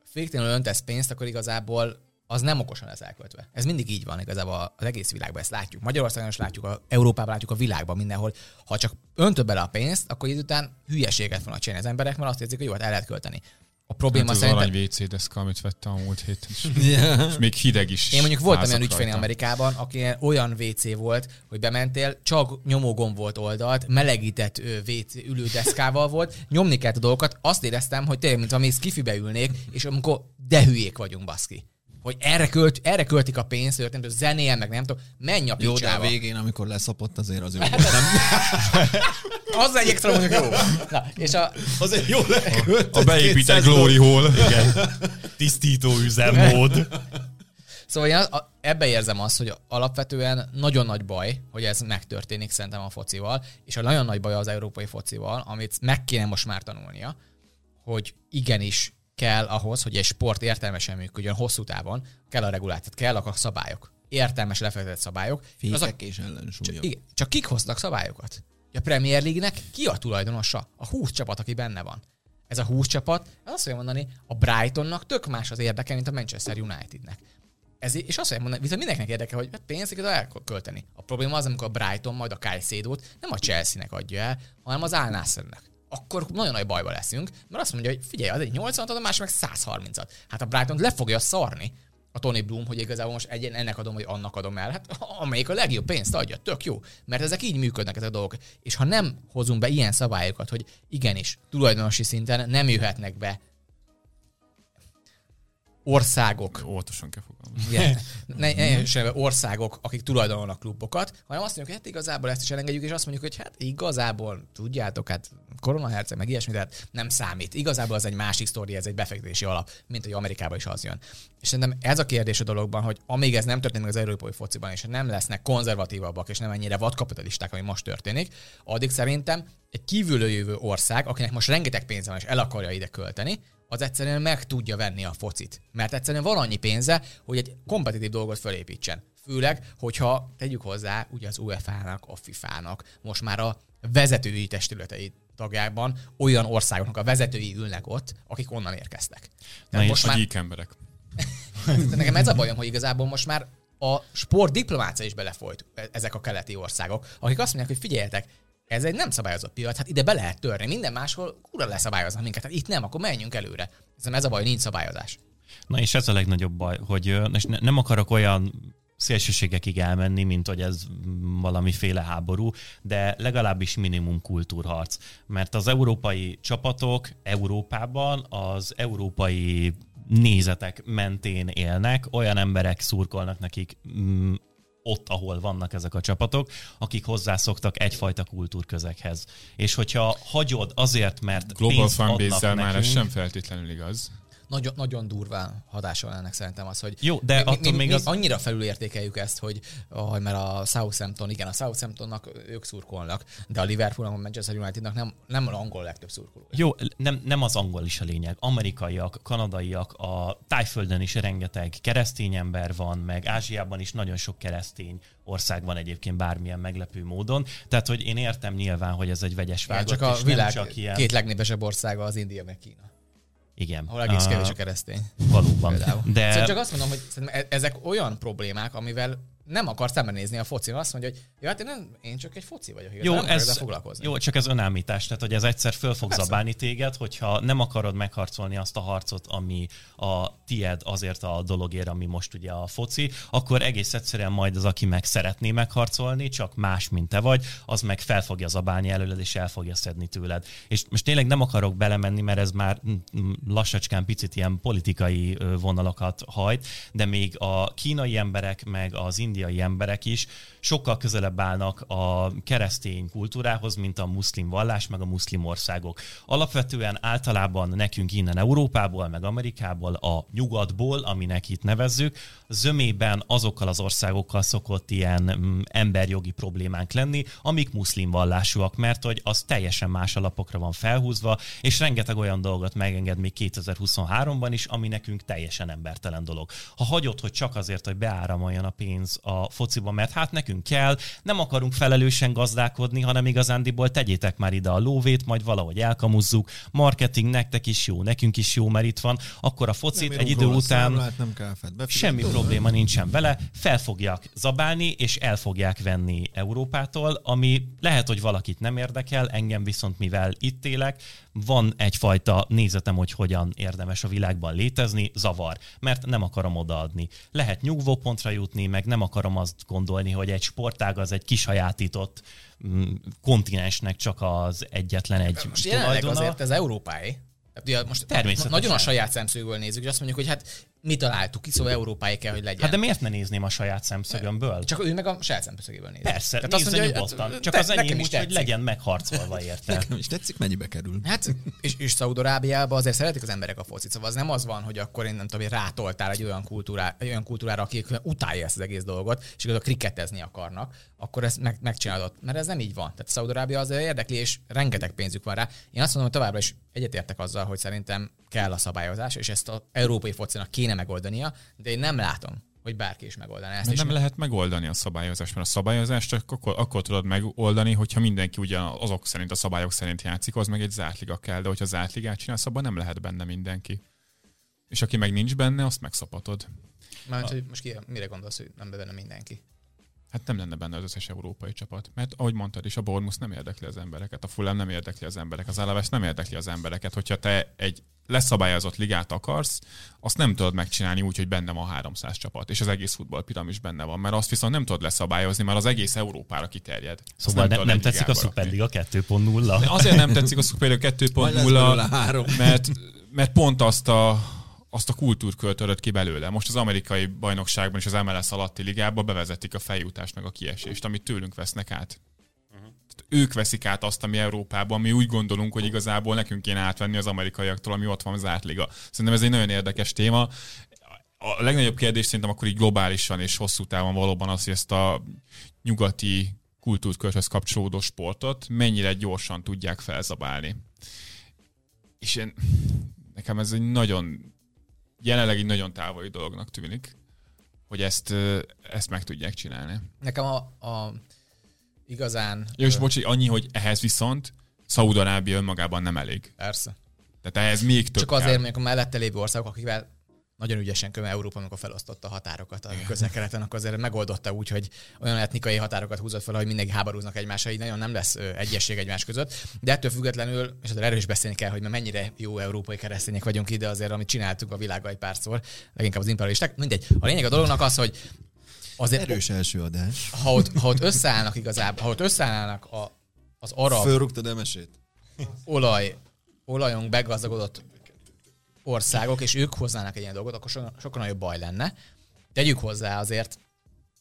féktelenül öntesz pénzt, akkor igazából az nem okosan lesz elköltve. Ez mindig így van igazából az egész világban, ezt látjuk. Magyarországon is látjuk, a Európában látjuk, a világban mindenhol. Ha csak öntöd bele a pénzt, akkor idő után hülyeséget fognak csinálni az emberek, mert azt érzik, hogy jó, hát el lehet költeni. A probléma Hát az szerintem... arany WC deszka, amit vettem a múlt héten. És, Yeah. és még hideg is. Én mondjuk voltam olyan rajta. Amerikában, aki olyan WC volt, hogy bementél, csak nyomógomb volt oldalt, melegített WC ülődeszkával volt, nyomni kellett a dolgokat, azt éreztem, hogy tényleg, mintha még skifibe ülnék, és amikor de hülyék vagyunk, baszki. Hogy erre, költ, erre költik a pénzt, hogy nem tudom, zenél, meg nem tudom, menj a Jó, de a picsába. végén, amikor leszapott, azért az jó. Hát volt, nem? Az egy extra mondjuk jó. Na, és a, Azért jó leköltött. A beépített 200 Glory Hall. Igen. Tisztító üzemmód. Szóval én az- a- ebbe érzem azt, hogy alapvetően nagyon nagy baj, hogy ez megtörténik szerintem a focival, és a nagyon nagy baj az európai focival, amit meg kéne most már tanulnia, hogy igenis kell ahhoz, hogy egy sport értelmesen működjön hosszú távon, kell a reguláció, kell a szabályok. Értelmes lefektetett szabályok. Az Fékek és ellensúlyok. igen, csak kik hoznak szabályokat? A Premier League-nek ki a tulajdonosa? A 20 csapat, aki benne van. Ez a 20 csapat, azt fogja mondani, a Brightonnak tök más az érdeke, mint a Manchester Unitednek. Ez, és azt mondani, viszont mindenkinek érdeke, hogy hát pénzt kell elkölteni. A probléma az, amikor a Brighton majd a Caicedo-t nem a Chelsea-nek adja el, hanem az Al Nassr-nek. Akkor nagyon nagy bajba leszünk, mert azt mondja, hogy figyelj, az egy 80 ad, a másik meg 130-at. Hát a Brighton le fogja szarni a Tony Bloom, hogy igazából most egy, ennek adom, vagy annak adom el. Hát amelyik a legjobb pénzt adja, tök jó. Mert ezek így működnek ezek a dolgok. És ha nem hozunk be ilyen szabályokat, hogy igenis, tulajdonosi szinten nem jöhetnek be országok, Óvatosan kell fogalmazni. igen, ne, ne, ne, országok, akik tulajdonolnak klubokat, hanem azt mondjuk, hogy hát igazából ezt is elengedjük, és azt mondjuk, hogy hát igazából, tudjátok, hát koronaherceg, meg ilyesmi, tehát nem számít. Igazából az egy másik sztori, ez egy befektetési alap, mint hogy Amerikában is az jön. És szerintem ez a kérdés a dologban, hogy amíg ez nem történik az európai fociban, és nem lesznek konzervatívabbak, és nem ennyire vadkapitalisták, ami most történik, addig szerintem egy kívülről jövő ország, akinek most rengeteg pénze van, és el akarja ide költeni, az egyszerűen meg tudja venni a focit. Mert egyszerűen van annyi pénze, hogy egy kompetitív dolgot fölépítsen. Főleg, hogyha tegyük hozzá, ugye az UEFA-nak, a FIFA-nak, most már a vezetői testületei tagjában olyan országoknak a vezetői ülnek ott, akik onnan érkeztek. Na és most A már, emberek. de nekem ez a bajom, hogy igazából most már a sportdiplomácia is belefolyt e- ezek a keleti országok, akik azt mondják, hogy figyeljetek, ez egy nem szabályozott piac, hát ide be lehet törni, minden máshol kurva leszabályoznak minket, hát itt nem, akkor menjünk előre. Ez, ez a baj, nincs szabályozás. Na és ez a legnagyobb baj, hogy és ne, nem akarok olyan szélsőségekig elmenni, mint hogy ez valamiféle háború, de legalábbis minimum kultúrharc. Mert az európai csapatok Európában az európai nézetek mentén élnek, olyan emberek szurkolnak nekik mm, ott, ahol vannak ezek a csapatok, akik hozzászoktak egyfajta kultúrközekhez. És hogyha hagyod azért, mert Global pénzt adnak már ez sem feltétlenül igaz. Nagyon, nagyon durván hatással ennek szerintem az, hogy Jó, de mi, attól mi, még mi az- annyira felülértékeljük ezt, hogy, hogy mert a Southampton, igen, a Southamptonnak ők szurkolnak, de a Liverpoolnak, a Manchester Unitednak nem, nem angol legtöbb szurkoló. Jó, nem, nem az angol is a lényeg. Amerikaiak, kanadaiak, a tájföldön is rengeteg keresztény ember van, meg Ázsiában is nagyon sok keresztény ország van egyébként bármilyen meglepő módon. Tehát, hogy én értem nyilván, hogy ez egy vegyes Igen, válogat, csak a világ csak ilyen... két legnépesebb országa az India meg Kína, Igen. ahol egész kevés a keresztény. Valóban. Például. De... Szóval csak azt mondom, hogy e- ezek olyan problémák, amivel nem akar szembenézni a focin. Azt mondja, hogy jó, hát én, nem, én csak egy foci vagyok. Jó, nem ez, foglalkozni. jó, csak ez önállítás, tehát hogy ez egyszer föl fog Persze. zabálni téged, hogyha nem akarod megharcolni azt a harcot, ami a tied azért a dologért, ami most ugye a foci, akkor egész egyszerűen majd az, aki meg szeretné megharcolni, csak más, mint te vagy, az meg fel fogja zabálni előled, és el fogja szedni tőled. És most tényleg nem akarok belemenni, mert ez már mm, mm, lassacskán picit ilyen politikai vonalakat hajt, de még a kínai emberek, meg az indiai emberek is sokkal közelebb állnak a keresztény kultúrához, mint a muszlim vallás, meg a muszlim országok. Alapvetően általában nekünk innen Európából, meg Amerikából, a nyugatból, aminek itt nevezzük, zömében azokkal az országokkal szokott ilyen mm, emberjogi problémánk lenni, amik muszlim vallásúak, mert hogy az teljesen más alapokra van felhúzva, és rengeteg olyan dolgot megenged még 2023-ban is, ami nekünk teljesen embertelen dolog. Ha hagyod, hogy csak azért, hogy beáramoljon a pénz a fociba, mert hát nekünk kell, nem akarunk felelősen gazdálkodni, hanem igazándiból tegyétek már ide a lóvét, majd valahogy elkamuzzuk, marketing nektek is jó, nekünk is jó, mert itt van, akkor a focit Nem egy idő után számlát, nem kell fed. Semmi probléma nincsen vele, fel fogják zabálni, és el fogják venni Európától, ami lehet, hogy valakit nem érdekel, engem viszont mivel itt élek, van egyfajta nézetem, hogy hogyan érdemes a világban létezni, zavar, mert nem akarom odaadni. Lehet nyugvópontra jutni, meg nem akarom azt gondolni, hogy egy sportág az egy kisajátított mm, kontinensnek csak az egyetlen egy Most jelenleg tulajdona. azért ez európai. Tehát ugye most Természetesen. nagyon a saját szemszögből nézzük, és azt mondjuk, hogy hát mi találtuk ki, szóval európai kell, hogy legyen. Hát de miért ne nézném a saját szemszögömből? Csak ő meg a saját szemszögéből nézi. Persze, Tehát azt mondja, hogy nyugodtan. hát, Csak te- az enyém is úgy, hogy legyen megharcolva érte. Nekem is tetszik, mennyibe kerül. Hát, és, és Szaudarábiában azért szeretik az emberek a focit, szóval az nem az van, hogy akkor én nem tudom, rátoltál egy olyan, kultúrá, egy olyan kultúrára, akik utálja ezt az egész dolgot, és igaz, kriketezni akarnak, akkor ezt meg, megcsinálod. Mert ez nem így van. Tehát Szaudarábia azért érdekli, és rengeteg pénzük van rá. Én azt mondom, hogy továbbra is egyetértek azzal, hogy szerintem kell a szabályozás, és ezt az európai focinak kéne megoldania, de én nem látom, hogy bárki is megoldaná ezt. Mert nem lehet megoldani a szabályozást, mert a szabályozást csak akkor, akkor tudod megoldani, hogyha mindenki ugyan azok szerint, a szabályok szerint játszik, az meg egy zárt liga kell, de hogyha zárt ligát csinálsz, abban nem lehet benne mindenki. És aki meg nincs benne, azt megszapatod. Mert, hogy most ki, mire gondolsz, hogy nem benne mindenki? Hát nem lenne benne az összes európai csapat. Mert ahogy mondtad is, a Bournemouth nem érdekli az embereket, a Fulham nem érdekli az embereket, az Alaves nem érdekli az embereket. Hogyha te egy leszabályozott ligát akarsz, azt nem tudod megcsinálni úgy, hogy benne van 300 csapat, és az egész futballpiramis benne van, mert azt viszont nem tudod leszabályozni, mert az egész Európára kiterjed. Szóval nem, nem egy tetszik a. Superliga 2.0. De Azért nem tetszik a Superliga Majd lesz belőle 2.0, három. mert, mert pont azt a, azt a kultúrkört törött ki belőle. Most az amerikai bajnokságban és az MLS alatti ligában bevezetik a feljutást meg a kiesést, amit tőlünk vesznek át. Tehát ők veszik át azt, ami Európában, mi úgy gondolunk, hogy igazából nekünk kéne átvenni az amerikaiaktól, ami ott van az átliga. Szerintem ez egy nagyon érdekes téma. A legnagyobb kérdés szerintem akkor így globálisan és hosszú távon valóban az, hogy ezt a nyugati kultúrkörhöz kapcsolódó sportot mennyire gyorsan tudják felzabálni. És én, nekem ez egy nagyon, jelenleg egy nagyon távoli dolognak tűnik, hogy ezt, ezt meg tudják csinálni. Nekem a, a igazán... Ja, és ö, bocsi, annyi, hogy ehhez viszont Szaúd-Arábia önmagában nem elég. Persze. Tehát ehhez még több Csak azért, mondjuk a mellette lévő országok, akikvel nagyon ügyesen köve Európa, amikor felosztotta a határokat a közel-keleten, akkor azért megoldotta úgy, hogy olyan etnikai határokat húzott fel, hogy mindenki háborúznak egymással, így nagyon nem lesz egyesség egymás között. De ettől függetlenül, és azért erről is beszélni kell, hogy mert mennyire jó európai keresztények vagyunk ide, azért, amit csináltuk a világgal egy párszor, leginkább az imperialisták. Mindegy. A lényeg a dolognak az, hogy azért Erős első adás. ha ott, ha ott összeállnak igazából, ha ott összeállnak a, az arab Fölrúgtad emesét? olaj, olajon begazdagodott országok, és ők hoznának egy ilyen dolgot, akkor so- sokkal nagyobb baj lenne. Tegyük hozzá azért,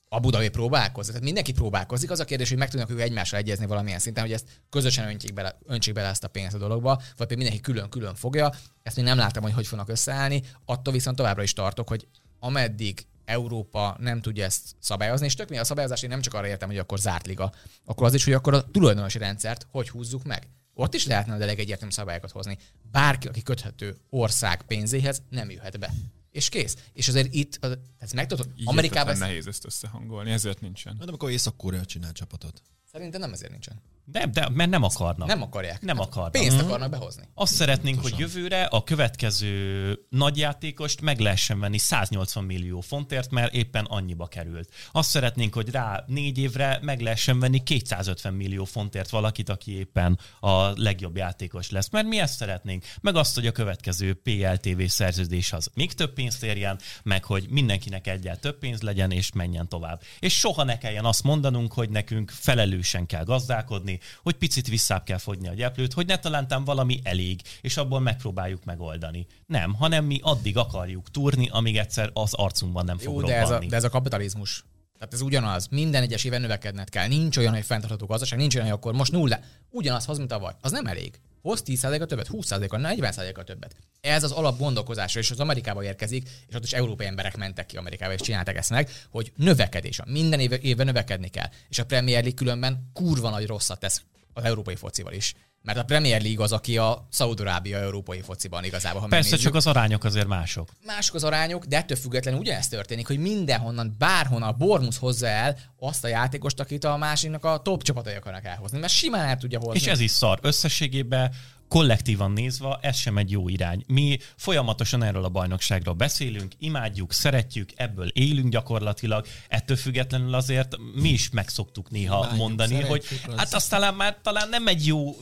A Budai próbálkozik. Tehát mindenki próbálkozik. Az a kérdés, hogy meg tudnak ők egymással egyezni valamilyen szinten, hogy ezt közösen öntjék bele, öntsék bele ezt a pénzt a dologba, vagy pedig mindenki külön-külön fogja. Ezt még nem láttam, hogy hogy fognak összeállni. Attól viszont továbbra is tartok, hogy ameddig Európa nem tudja ezt szabályozni, és tök mi a szabályozás, én nem csak arra értem, hogy akkor zárt liga, akkor az is, hogy akkor a tulajdonosi rendszert hogy húzzuk meg. Ott is lehetne de egyértelmű szabályokat hozni. Bárki, aki köthető ország pénzéhez, nem jöhet be. És kész. És azért itt, ez meg tudod, Amerikában ezt, nehéz ezt összehangolni, ezért nincsen. Hát amikor Észak-Korea csinál csapatot. szerintem nem ezért nincsen. De, de, mert nem akarnak. Nem akarják. Nem Hát akarnak. Pénzt Mhm. akarnak behozni. Azt szeretnénk, hogy jövőre a következő nagyjátékost meg lehessen venni 180 millió fontért, mert éppen annyiba került. Azt szeretnénk, hogy rá négy évre meg lehessen venni 250 millió fontért valakit, aki éppen a legjobb játékos lesz. Mert mi ezt szeretnénk. Meg azt, hogy a következő PLTV szerződés az még több pénzt érjen, meg hogy mindenkinek egyel több pénz legyen, és menjen tovább. És soha ne kelljen azt mondanunk, hogy nekünk felelősen kell gazdálkodni, hogy picit visszább kell fogyni a gyeplőt, hogy ne talántán valami elég, és abból megpróbáljuk megoldani. Nem, hanem mi addig akarjuk túrni, amíg egyszer az arcunkban nem fog Jó, de ez, a, de ez a kapitalizmus. Tehát ez ugyanaz. Minden egyes éven növekedned kell. Nincs olyan, hogy fenntartható gazdaság, nincs olyan, hogy akkor most nulla. Ugyanaz hoz, mint tavaly. Az nem elég. Hoz 10%-a többet, 20%-a, 40%-a többet. Ez az alap gondolkozásra, és az Amerikába érkezik, és ott is európai emberek mentek ki Amerikába, és csinálták ezt meg, hogy növekedés. Minden évben növekedni kell. És a Premier League különben kurva nagy rosszat tesz az európai focival is. Mert a Premier League az, aki a Szaudarábia európai fociban igazából, ha Persze, megnézzük. csak az arányok azért mások. Mások az arányok, de ettől függetlenül ugyanezt történik, hogy mindenhonnan, bárhonnan a Bormus hozza el azt a játékost, akit a másiknak a top csapatai akarnak elhozni, mert simán el tudja hozni. És ez is szar. Összességében kollektívan nézve ez sem egy jó irány. Mi folyamatosan erről a bajnokságról beszélünk, imádjuk, szeretjük, ebből élünk gyakorlatilag, ettől függetlenül azért mi is megszoktuk néha Imádjuk, mondani, hogy az- hát azt talán már talán nem egy jó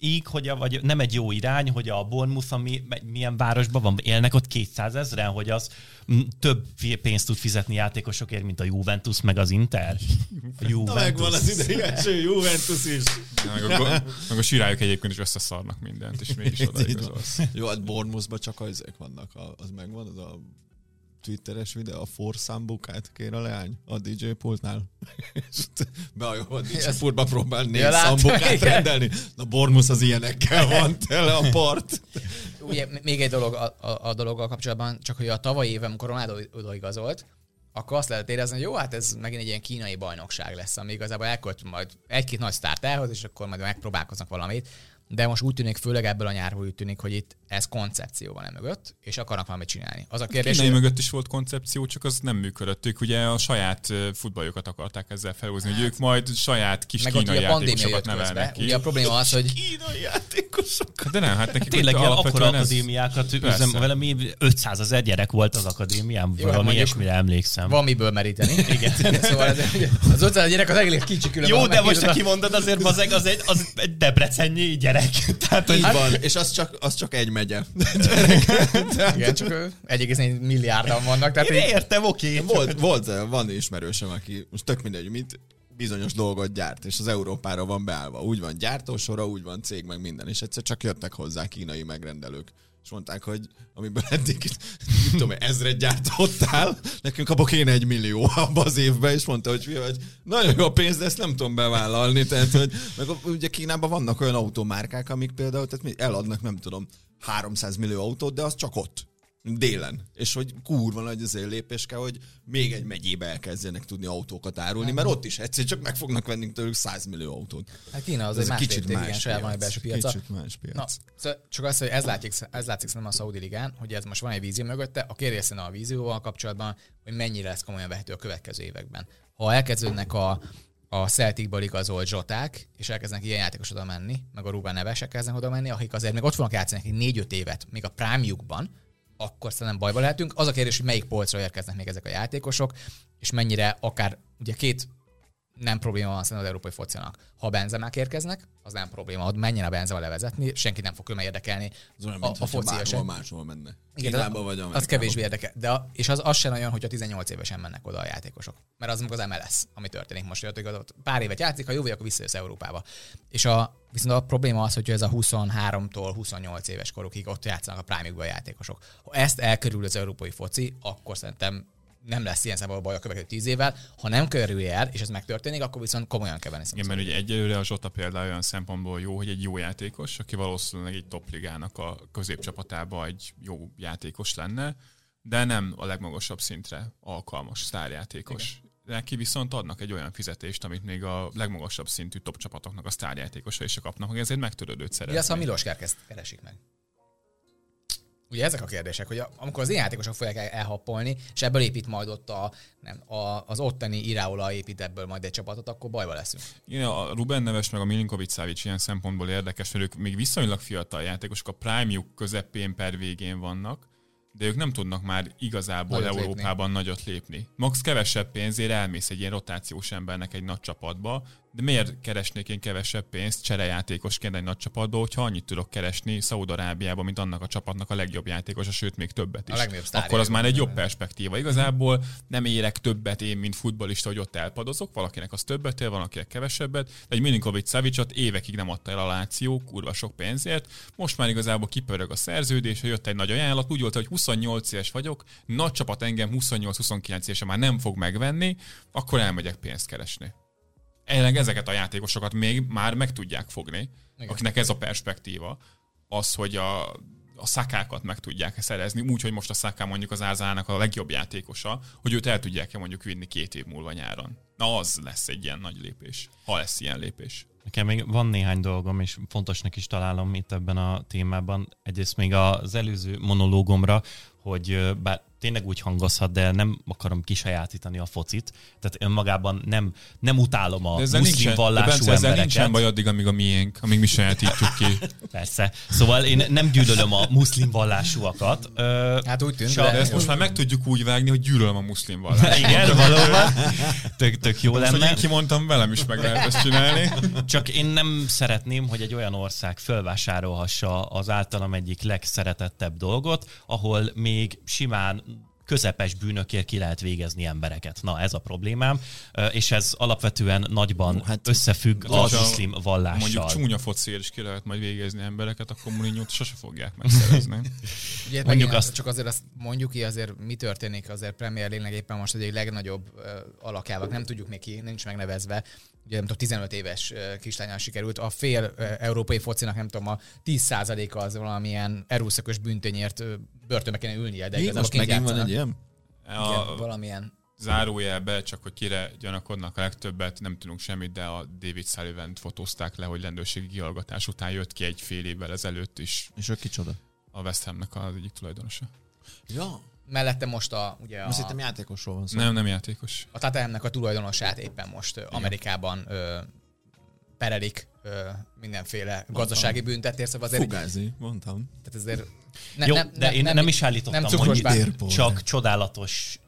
íg, hogy a, vagy nem egy jó irány, hogy a Bournemouth, ami milyen városban van, élnek ott 200 ezeren, hogy az több pénzt tud fizetni játékosokért, mint a Juventus, meg az Inter. A Na Juventus. megvan az idei első Juventus is. Meg a, meg a sirályok egyébként is összeszarnak mindent, és mégis oda Így van. igazolsz. Jó, hát Bournemouthban csak azok vannak, az megvan, az a twitteres videó, a forszámbukát kér a leány a DJ pultnál. És Beajol a DJ Ez- pultba próbál négy Ja, szambukát igen. rendelni. Na Bournemouth az ilyenekkel van tele a part. Ugye még egy dolog a, a, a dologgal kapcsolatban, csak hogy a tavalyi évem, amikor Ronaldo odaigazolt, akkor azt lehet érezni, hogy jó, hát ez megint egy ilyen kínai bajnokság lesz, ami igazából elkölt majd egy-két nagy sztárt elhoz, és akkor majd megpróbálkoznak valamit. De most úgy tűnik, főleg ebből a nyárból úgy tűnik, hogy itt ez koncepció van mögött, és akarnak valamit csinálni. Az a kérdés, Kínai hogy mögött is volt koncepció, csak az nem működött. Ők ugye a saját futballjukat akarták ezzel felhozni, hogy ők majd saját kis meg kínai a játékosokat nevelnek ki. Ugye a probléma az, hogy Kínai játékosok. De nem, hát nekik Tényleg ott ilyen akkora akadémiákat üzem, valami 500 ezer gyerek volt az akadémián, hát valami ilyesmire emlékszem. van miből meríteni. Igen. szóval ez, az 500 gyerek az egész kicsi különben. Jó, de most ha a- kimondod, azért az egy, az egy, az egy debrecennyi gyerek. Tehát, hogy Így van, és az csak, az csak egy megye. Igen, csak ö, 1,4 milliárdan vannak. Tehát én így, értem, oké. Volt, volt, van ismerősöm, aki most tök mindegy, mit bizonyos dolgot gyárt, és az Európára van beállva. Úgy van gyártósora, úgy van cég, meg minden, és egyszer csak jöttek hozzá kínai megrendelők. És mondták, hogy amiből eddig, nem tudom, ezret gyártottál, nekünk abba kéne egy millió abba az évben, és mondta, hogy, hogy nagyon jó a pénz, de ezt nem tudom bevállalni. Tehát, hogy, meg ugye Kínában vannak olyan automárkák, amik például tehát eladnak, nem tudom, 300 millió autót, de az csak ott délen. És hogy kurva nagy azért lépés kell, hogy még egy megyébe elkezdjenek tudni autókat árulni, mert ott is egyszer csak meg fognak venni tőlük 100 millió autót. hát Kína az Ez egy más kicsit lépték, igen, más saját van egy belső piaca. Kicsit más piac. Na, szóval csak az, hogy ez látszik, ez látszik szerintem a Saudi Ligán, hogy ez most van egy vízió mögötte. A kérdés a vízióval kapcsolatban, hogy mennyire lesz komolyan vehető a következő években. Ha elkezdődnek a, a Celticből igazolt zsoták, és elkezdenek ilyen játékos oda menni, meg a Ruben nevesek kezdenek oda menni, akik azért még ott fognak játszani nekik négy-öt évet, még a prime akkor szerintem bajba lehetünk. Az a kérdés, hogy melyik polcra érkeznek még ezek a játékosok, és mennyire akár, ugye két nem probléma van szerintem az európai focinak. Ha a benzemák érkeznek, az nem probléma, hogy menjen a benzema levezetni, senki nem fog különben érdekelni. Az olyan, a, mint a a foci sem. máshol menne. Igen, Kínába de vagy az kevésbé érdekel. De a, és az, az sem olyan, hogy a 18 évesen mennek oda a játékosok. Mert az meg az MLS, ami történik most, hogy ott pár évet játszik, ha jó vagy, akkor visszajössz Európába. És a, viszont a probléma az, hogy ez a 23-tól 28 éves korukig ott játszanak a prime a játékosok. Ha ezt elkerül az európai foci, akkor szerintem nem lesz ilyen szempontból baj a következő tíz évvel. Ha nem kerül el, és ez megtörténik, akkor viszont komolyan kell venni. Igen, mert ugye egyelőre a Zsota például olyan szempontból jó, hogy egy jó játékos, aki valószínűleg egy topligának a középcsapatába egy jó játékos lenne, de nem a legmagasabb szintre alkalmas sztárjátékos. Igen. Neki viszont adnak egy olyan fizetést, amit még a legmagasabb szintű top csapatoknak a sztárjátékosai is kapnak, hogy ezért megtörődőt szeretnék. Mi az, ha Milos Kárkezt keresik meg? Ugye ezek a kérdések, hogy amikor az ilyen játékosok fogják elhappolni, és ebből épít majd ott a, nem, a, az ottani Iráola épít ebből majd egy csapatot, akkor bajba leszünk. Igen, a Ruben Neves meg a Milinkovic Savic ilyen szempontból érdekes, mert ők még viszonylag fiatal játékosok, a prime közepén per végén vannak, de ők nem tudnak már igazából nagyot Európában lépni. nagyot lépni. Max kevesebb pénzért elmész egy ilyen rotációs embernek egy nagy csapatba, de miért keresnék én kevesebb pénzt cserejátékosként egy nagy csapatba, hogyha annyit tudok keresni Szaúd-Arábiában, mint annak a csapatnak a legjobb játékosa, sőt még többet is. Akkor az már egy jobb perspektíva. Igazából nem érek többet én, mint futbolista, hogy ott elpadozok, valakinek az többet ér, valakinek kevesebbet, de egy Milinkovic Savicot évekig nem adta el a Láció kurva sok pénzért, most már igazából kipörög a szerződés, jött egy nagy ajánlat, úgy volt, hogy 28 éves vagyok, nagy csapat engem 28-29 évesen már nem fog megvenni, akkor elmegyek pénzt keresni elleg ezeket a játékosokat még már meg tudják fogni, Igen. akinek ez a perspektíva, az, hogy a, a szakákat meg tudják szerezni, úgy, hogy most a szaká mondjuk az Ázának a legjobb játékosa, hogy őt el tudják-e mondjuk vinni két év múlva nyáron. Na az lesz egy ilyen nagy lépés, ha lesz ilyen lépés. Nekem még van néhány dolgom, és fontosnak is találom itt ebben a témában. Egyrészt még az előző monológomra, hogy bár tényleg úgy hangozhat, de nem akarom kisajátítani a focit. Tehát önmagában nem, nem utálom a muszlim nincsen, vallású de Bence, embereket. nincsen baj addig, amíg a miénk, amíg mi sajátítjuk ki. Persze. Szóval én nem gyűlölöm a muszlim vallásúakat. Hát úgy tűnt, de ezt most már meg tudjuk úgy vágni, hogy gyűlölöm a muszlim vallást. Igen, valóban. Tök, tök jó most, lenne. Most, én kimondtam, velem is meg lehet ezt csinálni. Csak én nem szeretném, hogy egy olyan ország fölvásárolhassa az általam egyik legszeretettebb dolgot, ahol még simán közepes bűnökért ki lehet végezni embereket. Na, ez a problémám, és ez alapvetően nagyban hát összefügg a muszlim vallással. Mondjuk csúnya fociért is ki lehet majd végezni embereket, akkor Mourinho-t sose fogják megszerezni. Ugye, mondjuk azt... Csak azért azt mondjuk ki, azért mi történik azért Premier League éppen most egy legnagyobb uh, nem tudjuk még ki, nincs megnevezve, ugye nem tudom, 15 éves kislányán sikerült, a fél európai focinak nem tudom, a 10%-a az valamilyen erőszakos bűntényért börtönbe kéne ülnie, de igazából most megint van egy ilyen? A... valamilyen zárójelbe, csak hogy kire gyanakodnak a legtöbbet, nem tudunk semmit, de a David sullivan fotózták le, hogy rendőrségi kihallgatás után jött ki egy fél évvel ezelőtt is. És ő kicsoda? A West Hamnek az egyik tulajdonosa. Ja, mellette most a... Ugye most a, játékosról van szó. Nem, nem játékos. A Tottenhamnek a tulajdonosát éppen most Igen. Amerikában ö, perelik ö, mindenféle mondtam. gazdasági büntetért, szóval azért... Fugázi, mondtam. Tehát ezért... Ne, Jó, nem, de nem, én nem, nem is állítottam, nem hogy csak csodálatos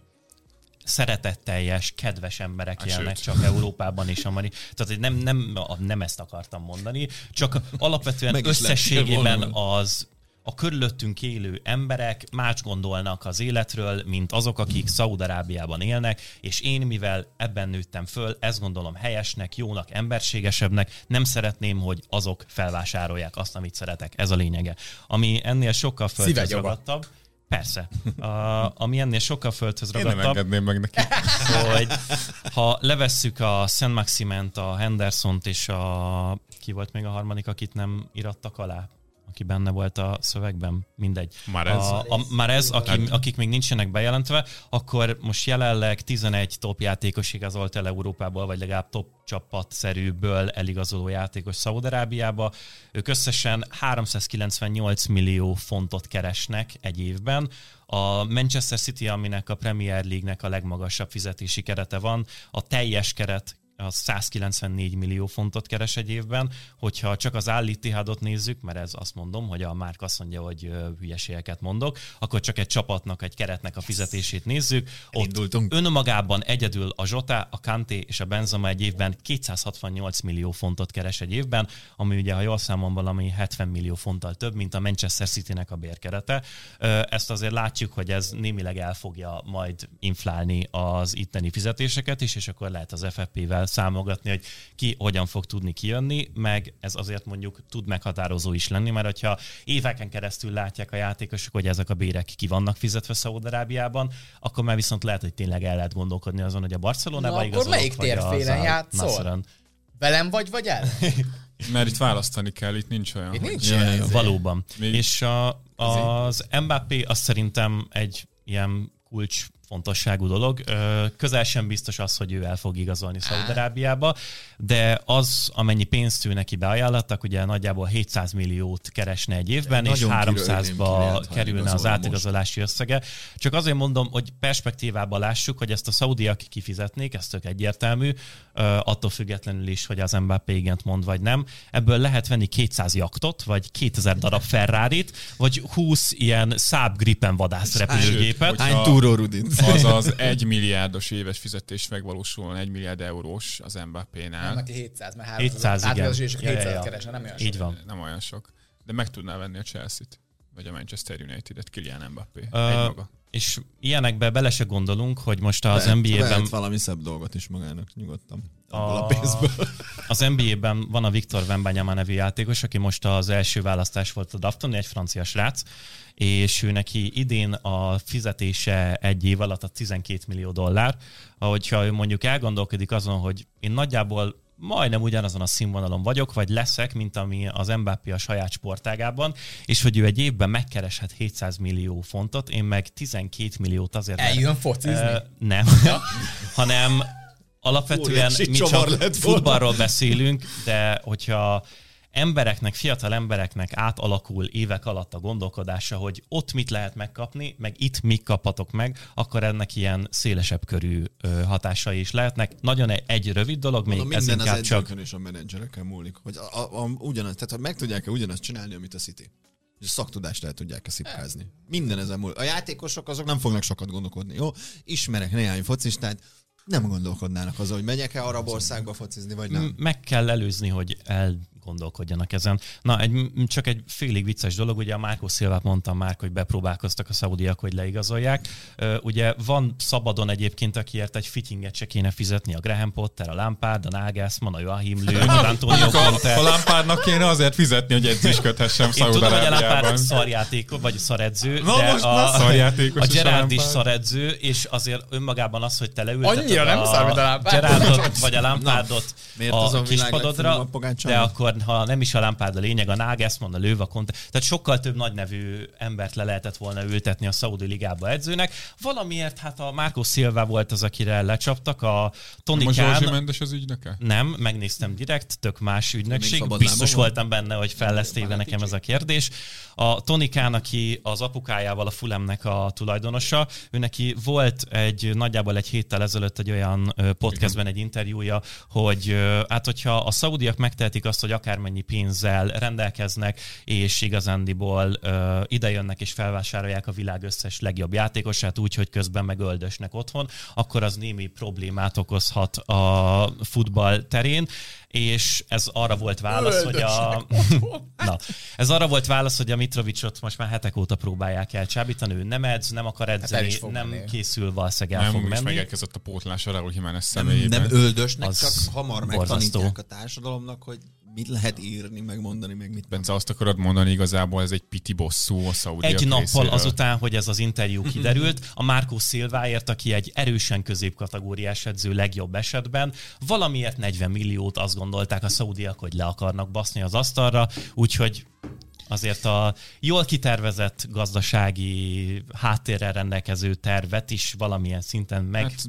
szeretetteljes, kedves emberek hát élnek sőt. csak Európában és Amari. Tehát nem, nem, nem ezt akartam mondani, csak alapvetően összességében az a körülöttünk élő emberek más gondolnak az életről, mint azok, akik Szaudarábiában élnek, és én, mivel ebben nőttem föl, ezt gondolom helyesnek, jónak, emberségesebbnek, nem szeretném, hogy azok felvásárolják azt, amit szeretek. Ez a lényege. Ami ennél sokkal földhöz ragadtabb, Persze. A, ami ennél sokkal földhöz ragadtabb. Én nem meg neki. Hogy ha levesszük a Szent Maximent, a Hendersont és a... Ki volt még a harmadik, akit nem irattak alá? Aki benne volt a szövegben, mindegy. Már ez? A, a, már ez, aki, hát- akik még nincsenek bejelentve, akkor most jelenleg 11 top játékos igazolt el Európából, vagy legalább top csapatszerűből eligazoló játékos Szaudarábiába. Ők összesen 398 millió fontot keresnek egy évben. A Manchester City, aminek a Premier League-nek a legmagasabb fizetési kerete van, a teljes keret az 194 millió fontot keres egy évben, hogyha csak az állítihádot nézzük, mert ez azt mondom, hogy a Márk azt mondja, hogy hülyeségeket mondok, akkor csak egy csapatnak, egy keretnek a fizetését nézzük. Ott önmagában egyedül a Zsota, a Kanté és a Benzema egy évben 268 millió fontot keres egy évben, ami ugye, ha jól számom valami 70 millió fonttal több, mint a Manchester City-nek a bérkerete. Ezt azért látjuk, hogy ez némileg el fogja majd inflálni az itteni fizetéseket is, és akkor lehet az FFP-vel számogatni, hogy ki hogyan fog tudni kijönni, meg ez azért mondjuk tud meghatározó is lenni, mert hogyha éveken keresztül látják a játékosok, hogy ezek a bérek ki vannak fizetve Szaudarábiában, akkor már viszont lehet, hogy tényleg el lehet gondolkodni azon, hogy a Barcelonába Na, akkor igazolok, melyik vagy az térfélen játszol? Nasseren. Velem vagy, vagy el? Mert itt választani kell, itt nincs olyan. Itt hogy- nincs Ja, ilyen. ja. izé. Valóban. Mi- És a, az Mbappé az szerintem egy ilyen kulcs fontosságú dolog. Közel sem biztos az, hogy ő el fog igazolni Szaudarábiába, de az, amennyi pénzt ő neki beajánlottak, ugye nagyjából 700 milliót keresne egy évben, és Nagyon kirögném 300-ba Kyliant, ha kerülne az átigazolási összege. Csak azért mondom, hogy perspektívában lássuk, hogy ezt a szaudiak kifizetnék, ez tök egyértelmű, attól függetlenül is, hogy az Mbappé igent mond, vagy nem. Ebből lehet venni 200 jaktot, vagy 2000 darab ferrari vagy 20 ilyen Saab Gripen vadászrepülőgépet. Hány túró Rudit? Az az egy milliárdos éves fizetés megvalósulna, egy milliárd eurós az Nem, Mbappé-nál. neki 700, mert 700, igen. és Ja, ja, 700 ja. keresne, nem olyan Így sok. van. Nem olyan sok. De meg tudná venni a Chelsea-t. Vagy a Manchester United-et, Kylian Mbappé. Ö, Egy maga. És ilyenekbe bele se gondolunk, hogy most az Vehet- NBA-ben vehet valami szebb dolgot is magának, nyugodtan. Abból a, A- pénzből. Az NBA-ben van a Viktor Wembanyama nevű játékos, aki most az első választás volt a Dafton, egy francia srác, és ő neki idén a fizetése egy év alatt a 12 millió dollár. Ahogyha ő mondjuk elgondolkodik azon, hogy én nagyjából majdnem ugyanazon a színvonalon vagyok, vagy leszek, mint ami az Mbappé a saját sportágában, és hogy ő egy évben megkereshet 700 millió fontot, én meg 12 milliót azért, Eljön focizni? Ö, nem, hanem alapvetően Óriási mi csak futballról beszélünk, de hogyha embereknek, fiatal embereknek átalakul évek alatt a gondolkodása, hogy ott mit lehet megkapni, meg itt mit kaphatok meg, akkor ennek ilyen szélesebb körű hatásai is lehetnek. Nagyon egy, egy rövid dolog, még Mondom, ez minden az inkább csak edzőkön és a menedzserekkel múlik. Hogy a, a, a, ugyanaz, tehát meg tudják-e ugyanazt csinálni, amit a City. És a szaktudást el tudják-e szipkázni. Minden ezen múlik. A játékosok azok nem fognak sokat gondolkodni. Jó, ismerek néhány focistát, nem gondolkodnának azon, hogy megyek-e arab országba focizni, vagy nem. Meg kell előzni, hogy elgondolkodjanak ezen. Na, egy, csak egy félig vicces dolog, ugye a Márkó Szilvát mondtam már, hogy bepróbálkoztak a szaudiak, hogy leigazolják. Ugye van szabadon egyébként, akiért egy fittinget se kéne fizetni, a Graham Potter, a Lampard, a Nagelsmann, a Joachim Löw, az Antonio A, Conte. a Lampardnak kéne azért fizetni, hogy edzésködhessem Én tudom, hogy a Lampard Szaudarábiában. szarjáték, vagy szaredző, Na de most a, szarjátékos a a Gerard is szaredző, és azért önmagában az, hogy te leülteted Annyira nem a szar, mint a. Gerardot, vagy a Lampardot a kispadodra, de akkor, ha nem is a Lampard a lényeg, a Nagelsmann, a Löw, a Conte, tehát sokkal több nagy nevű embert le lehetett volna ültetni a Saudi Ligába edzőnek. Valamiért hát a Marco Silva volt az, akire lecsaptak, a Tony Most Zsorzsi Khan, Mendes az ügynöke? nem, megnéztem direkt, tök más ügynökség. Biztos van? voltam benne, hogy fel lesz téve nekem ez a kérdés. A Tony Khan, aki az apukájával a Fulemnek a tulajdonosa, ő neki volt egy nagyjából egy héttel ezelőtt egy olyan podcastben egy interjúja, hogy hát hogyha a szaudiak megtehetik azt, hogy akármennyi pénzzel rendelkeznek, és igazándiból ö, idejönnek és felvásárolják a világ összes legjobb játékosát úgy, hogy közben megöldösnek otthon, akkor az némi problémát okozhat a futball terén, és ez arra volt válasz, hogy a... Na, ez arra volt válasz, hogy a Mitrovicsot most már hetek óta próbálják elcsábítani, ő nem edz, nem akar el edzeni, fog nem menni. készül valószínűleg el Nem, fog menni. megérkezett a pótlás a Raúl Jiménez Nem, személyében. nem öldösnek, Az csak hamar borzasztó. megtanítják a társadalomnak, hogy mit lehet írni, megmondani, meg mit. Bence, azt akarod mondani, igazából ez egy piti bosszú a szaudiak Egy nappal részéről. azután, hogy ez az interjú kiderült, a Márkó Szilváért, aki egy erősen középkategóriás edző legjobb esetben, valamiért 40 milliót azt gondolták a szaudiak, hogy le akarnak baszni az asztalra, úgyhogy azért a jól kitervezett gazdasági háttérrel rendelkező tervet is valamilyen szinten meg hát,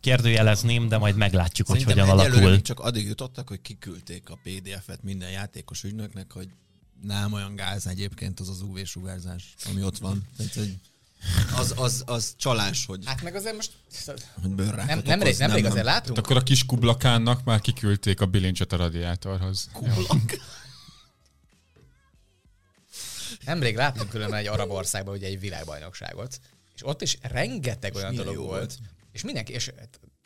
kérdőjelezném, de majd meglátjuk, hogy Szerintem hogyan egyelőre alakul. még csak addig jutottak, hogy kiküldték a PDF-et minden játékos ügynöknek, hogy nem olyan gáz egyébként az az UV-sugárzás, ami ott van. Tehát, hogy az, az, az csalás, hogy, Hát meg azért most hogy bőrrákot nem, nemrég, okoz, nem, azért nem. láttunk. Hát akkor a kis kublakánnak már kiküldték a bilincset a radiátorhoz. Kublak. Nemrég láttunk különben egy arab országban ugye egy világbajnokságot, és ott is rengeteg olyan milyen dolog volt. volt. És mindenki, és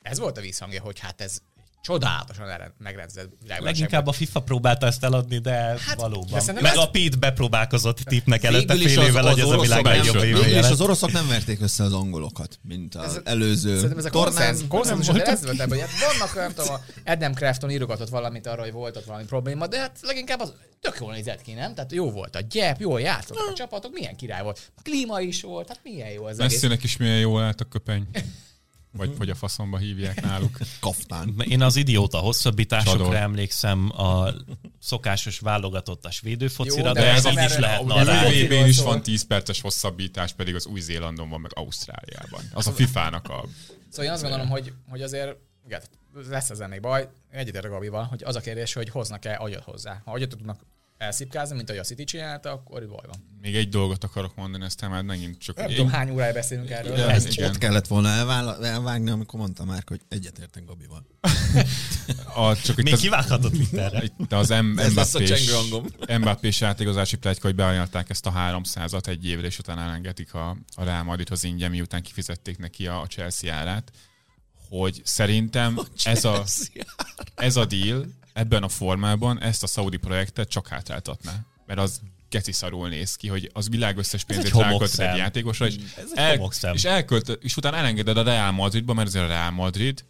ez volt a vízhangja, hogy hát ez csodálatosan elre- megrendezett. Leginkább a FIFA próbálta ezt eladni, de hát, valóban. de Meg ez- a Pete bepróbálkozott tipnek előtte fél az- évvel, az hogy ez a világ oroszok- legjobb Végül is az oroszok nem verték össze az angolokat, mint az előző Szerintem ez a tornán. konszenzus, konszenzus ez volt ebben, hogy hát vannak, nem tudom, a Adam Crafton írogatott valamit arra, hogy volt ott valami probléma, de hát leginkább az tök jól nézett ki, nem? Tehát jó volt a gyep, jól játszottak a csapatok, milyen király volt. A klíma is volt, hát milyen jó az egész. Messzinek is milyen jól állt a köpeny. Vagy hogy a faszomba hívják náluk. kaftán. Én az idióta hosszabbításokra Csador. emlékszem, a szokásos válogatottas védőfocira, Jó, de, de ez így is lehet a- A a- narrálni. VB-n is van 10 perces hosszabbítás, pedig az Új-Zélandon van, meg Ausztráliában. Az a FIFA-nak a... Szóval én azt gondolom, hogy, hogy azért igen, lesz ezzel még baj. Egyetértek Gabival, hogy az a kérdés, hogy hoznak-e agyat hozzá. Ha agyat tudnak elszipkázni, mint ahogy a City csinálta, akkor baj van. Még egy dolgot akarok mondani, aztán már megint csak... Nem tudom, hány órája beszélünk erről. Igen. de- Ezt igen. ott kellett volna elvála- elvágni, amikor mondta már, hogy egyetértek Gabival. A, csak itt Még az, kivághatod itt erre. itt az M- a Mbappés, átigazási pletyka, hogy beajánlották ezt a 300-at egy évre, és utána elengedik a, a Real Madridhoz ingyen, miután kifizették neki a, a Chelsea árát, hogy szerintem ez a, ez a deal ebben a formában ezt a szaudi projektet csak hátráltatná. Mert az geci szarul néz ki, hogy az világ összes pénzét egy ráköltöd egy játékosra, és, Ez egy el, és, elkölt, és utána elengeded a Real Madridba, mert azért a Real Madrid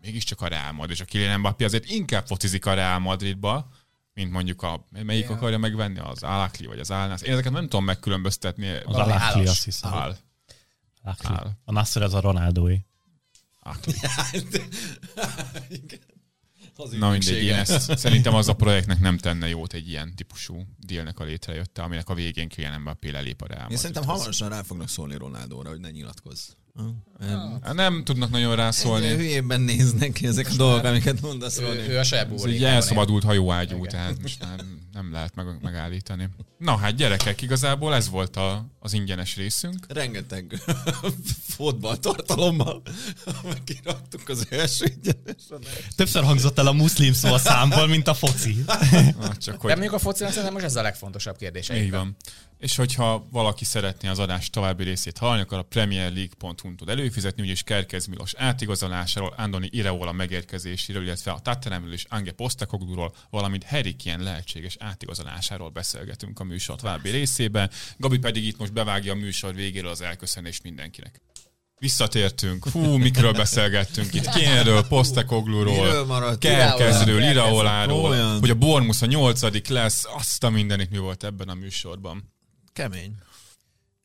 mégiscsak a Real Madrid, és a Kylian Mbappé azért inkább focizik a Real Madridba, mint mondjuk a, melyik Igen. akarja megvenni, az Alakli vagy az Alnász. Én ezeket nem tudom megkülönböztetni. Az Alakli, azt hiszem. Al. Áll. A Nasser az a Ronaldói. Akli. Az Na mindegy, én ezt, szerintem az a projektnek nem tenne jót egy ilyen típusú dealnek a létrejötte, aminek a végén Kylian Mbappé lelép a Real Én szerintem hamarosan rá fognak szólni Ronaldóra, hogy ne nyilatkozz. Hát Nem tudnak nagyon Szólni. rászólni. Hülyében néznek ki ezek a dolgok, amiket mondasz Ő, Roni. ő a saját Ez egy elszabadult hajóágyú, Igen. tehát most már nem lehet meg, megállítani. Na hát gyerekek, igazából ez volt a, az ingyenes részünk. Rengeteg fotball tartalommal megirattuk az első adást. Többször hangzott el a muszlim szó a számból, mint a foci. Na, csak De hogy mondjuk a focinak szerintem most ez a legfontosabb kérdés. így van. És hogyha valaki szeretné az adás további részét hallani, akkor a premierleague.hu-n tud előfizetni, úgyis Kerkez Milos átigazolásáról, Andoni Ireola megérkezéséről, illetve a Tottenhamről és Ange Postekogluról, valamint Kane lehetséges átigazolásáról beszélgetünk a műsor további részében. Gabi pedig itt most bevágja a műsor végéről az elköszönést mindenkinek. Visszatértünk, hú, mikről beszélgettünk itt, Kénről, maradt? Kerkezről. Iraoláról, hogy a Bormusz a nyolcadik lesz, azt a mindenit mi volt ebben a műsorban. Kemény.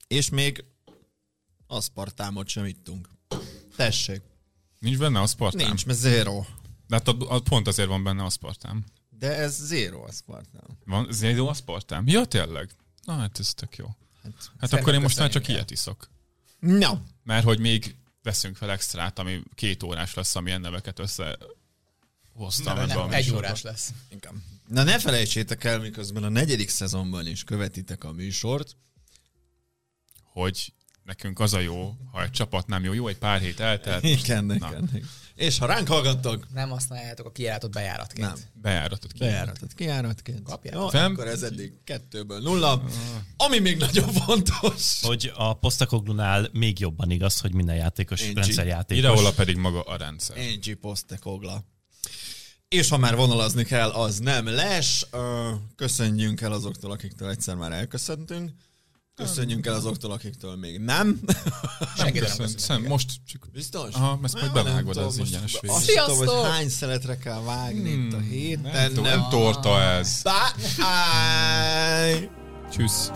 És még aszpartámot sem ittunk. Tessék. Nincs benne a spartám? Nincs, mert zero. De hát a, a, pont azért van benne a spartám. De ez zero aszpartám. Van zéro a spartám? Ja, tényleg? Na hát ez tök jó. Hát Szerintem akkor én most már csak ilyet iszok. No. Mert hogy még veszünk fel extrát, ami két órás lesz, amilyen neveket össze hoztam a Nem, egy órás lesz. Inkább. Na ne felejtsétek el, miközben a negyedik szezonban is követitek a műsort. Hogy nekünk az a jó, ha egy csapat nem jó, jó, egy pár hét eltelt, Igen, Na. igen. igen. És ha ránk hallgattok, Nem használjátok a kijáratot bejáratként. nem. bejáratot ki. Bejáratot, kijáratként. Kapjátok. Jó, Fem- akkor ez eddig kettőből nulla. Ami még nagyon fontos. Hogy a Postecoglunál még jobban igaz, hogy minden játékos Én rendszerjátékos. Ireola pedig maga a rendszer. Angie Postekogla. És ha már vonalazni kell, az nem les. Köszönjünk el azoktól, akiktől egyszer már elköszöntünk. Köszönjünk el azoktól, akiktől még nem. Senki nem Köszön, szem, most csak Biztos? Aha, ezt majd Nem bevágod az ingyenes végén. Azt tudom, hogy hány szeletre kell vágni itt a héten. Nem, tudom, nem torta ez. Bye. Tschüss.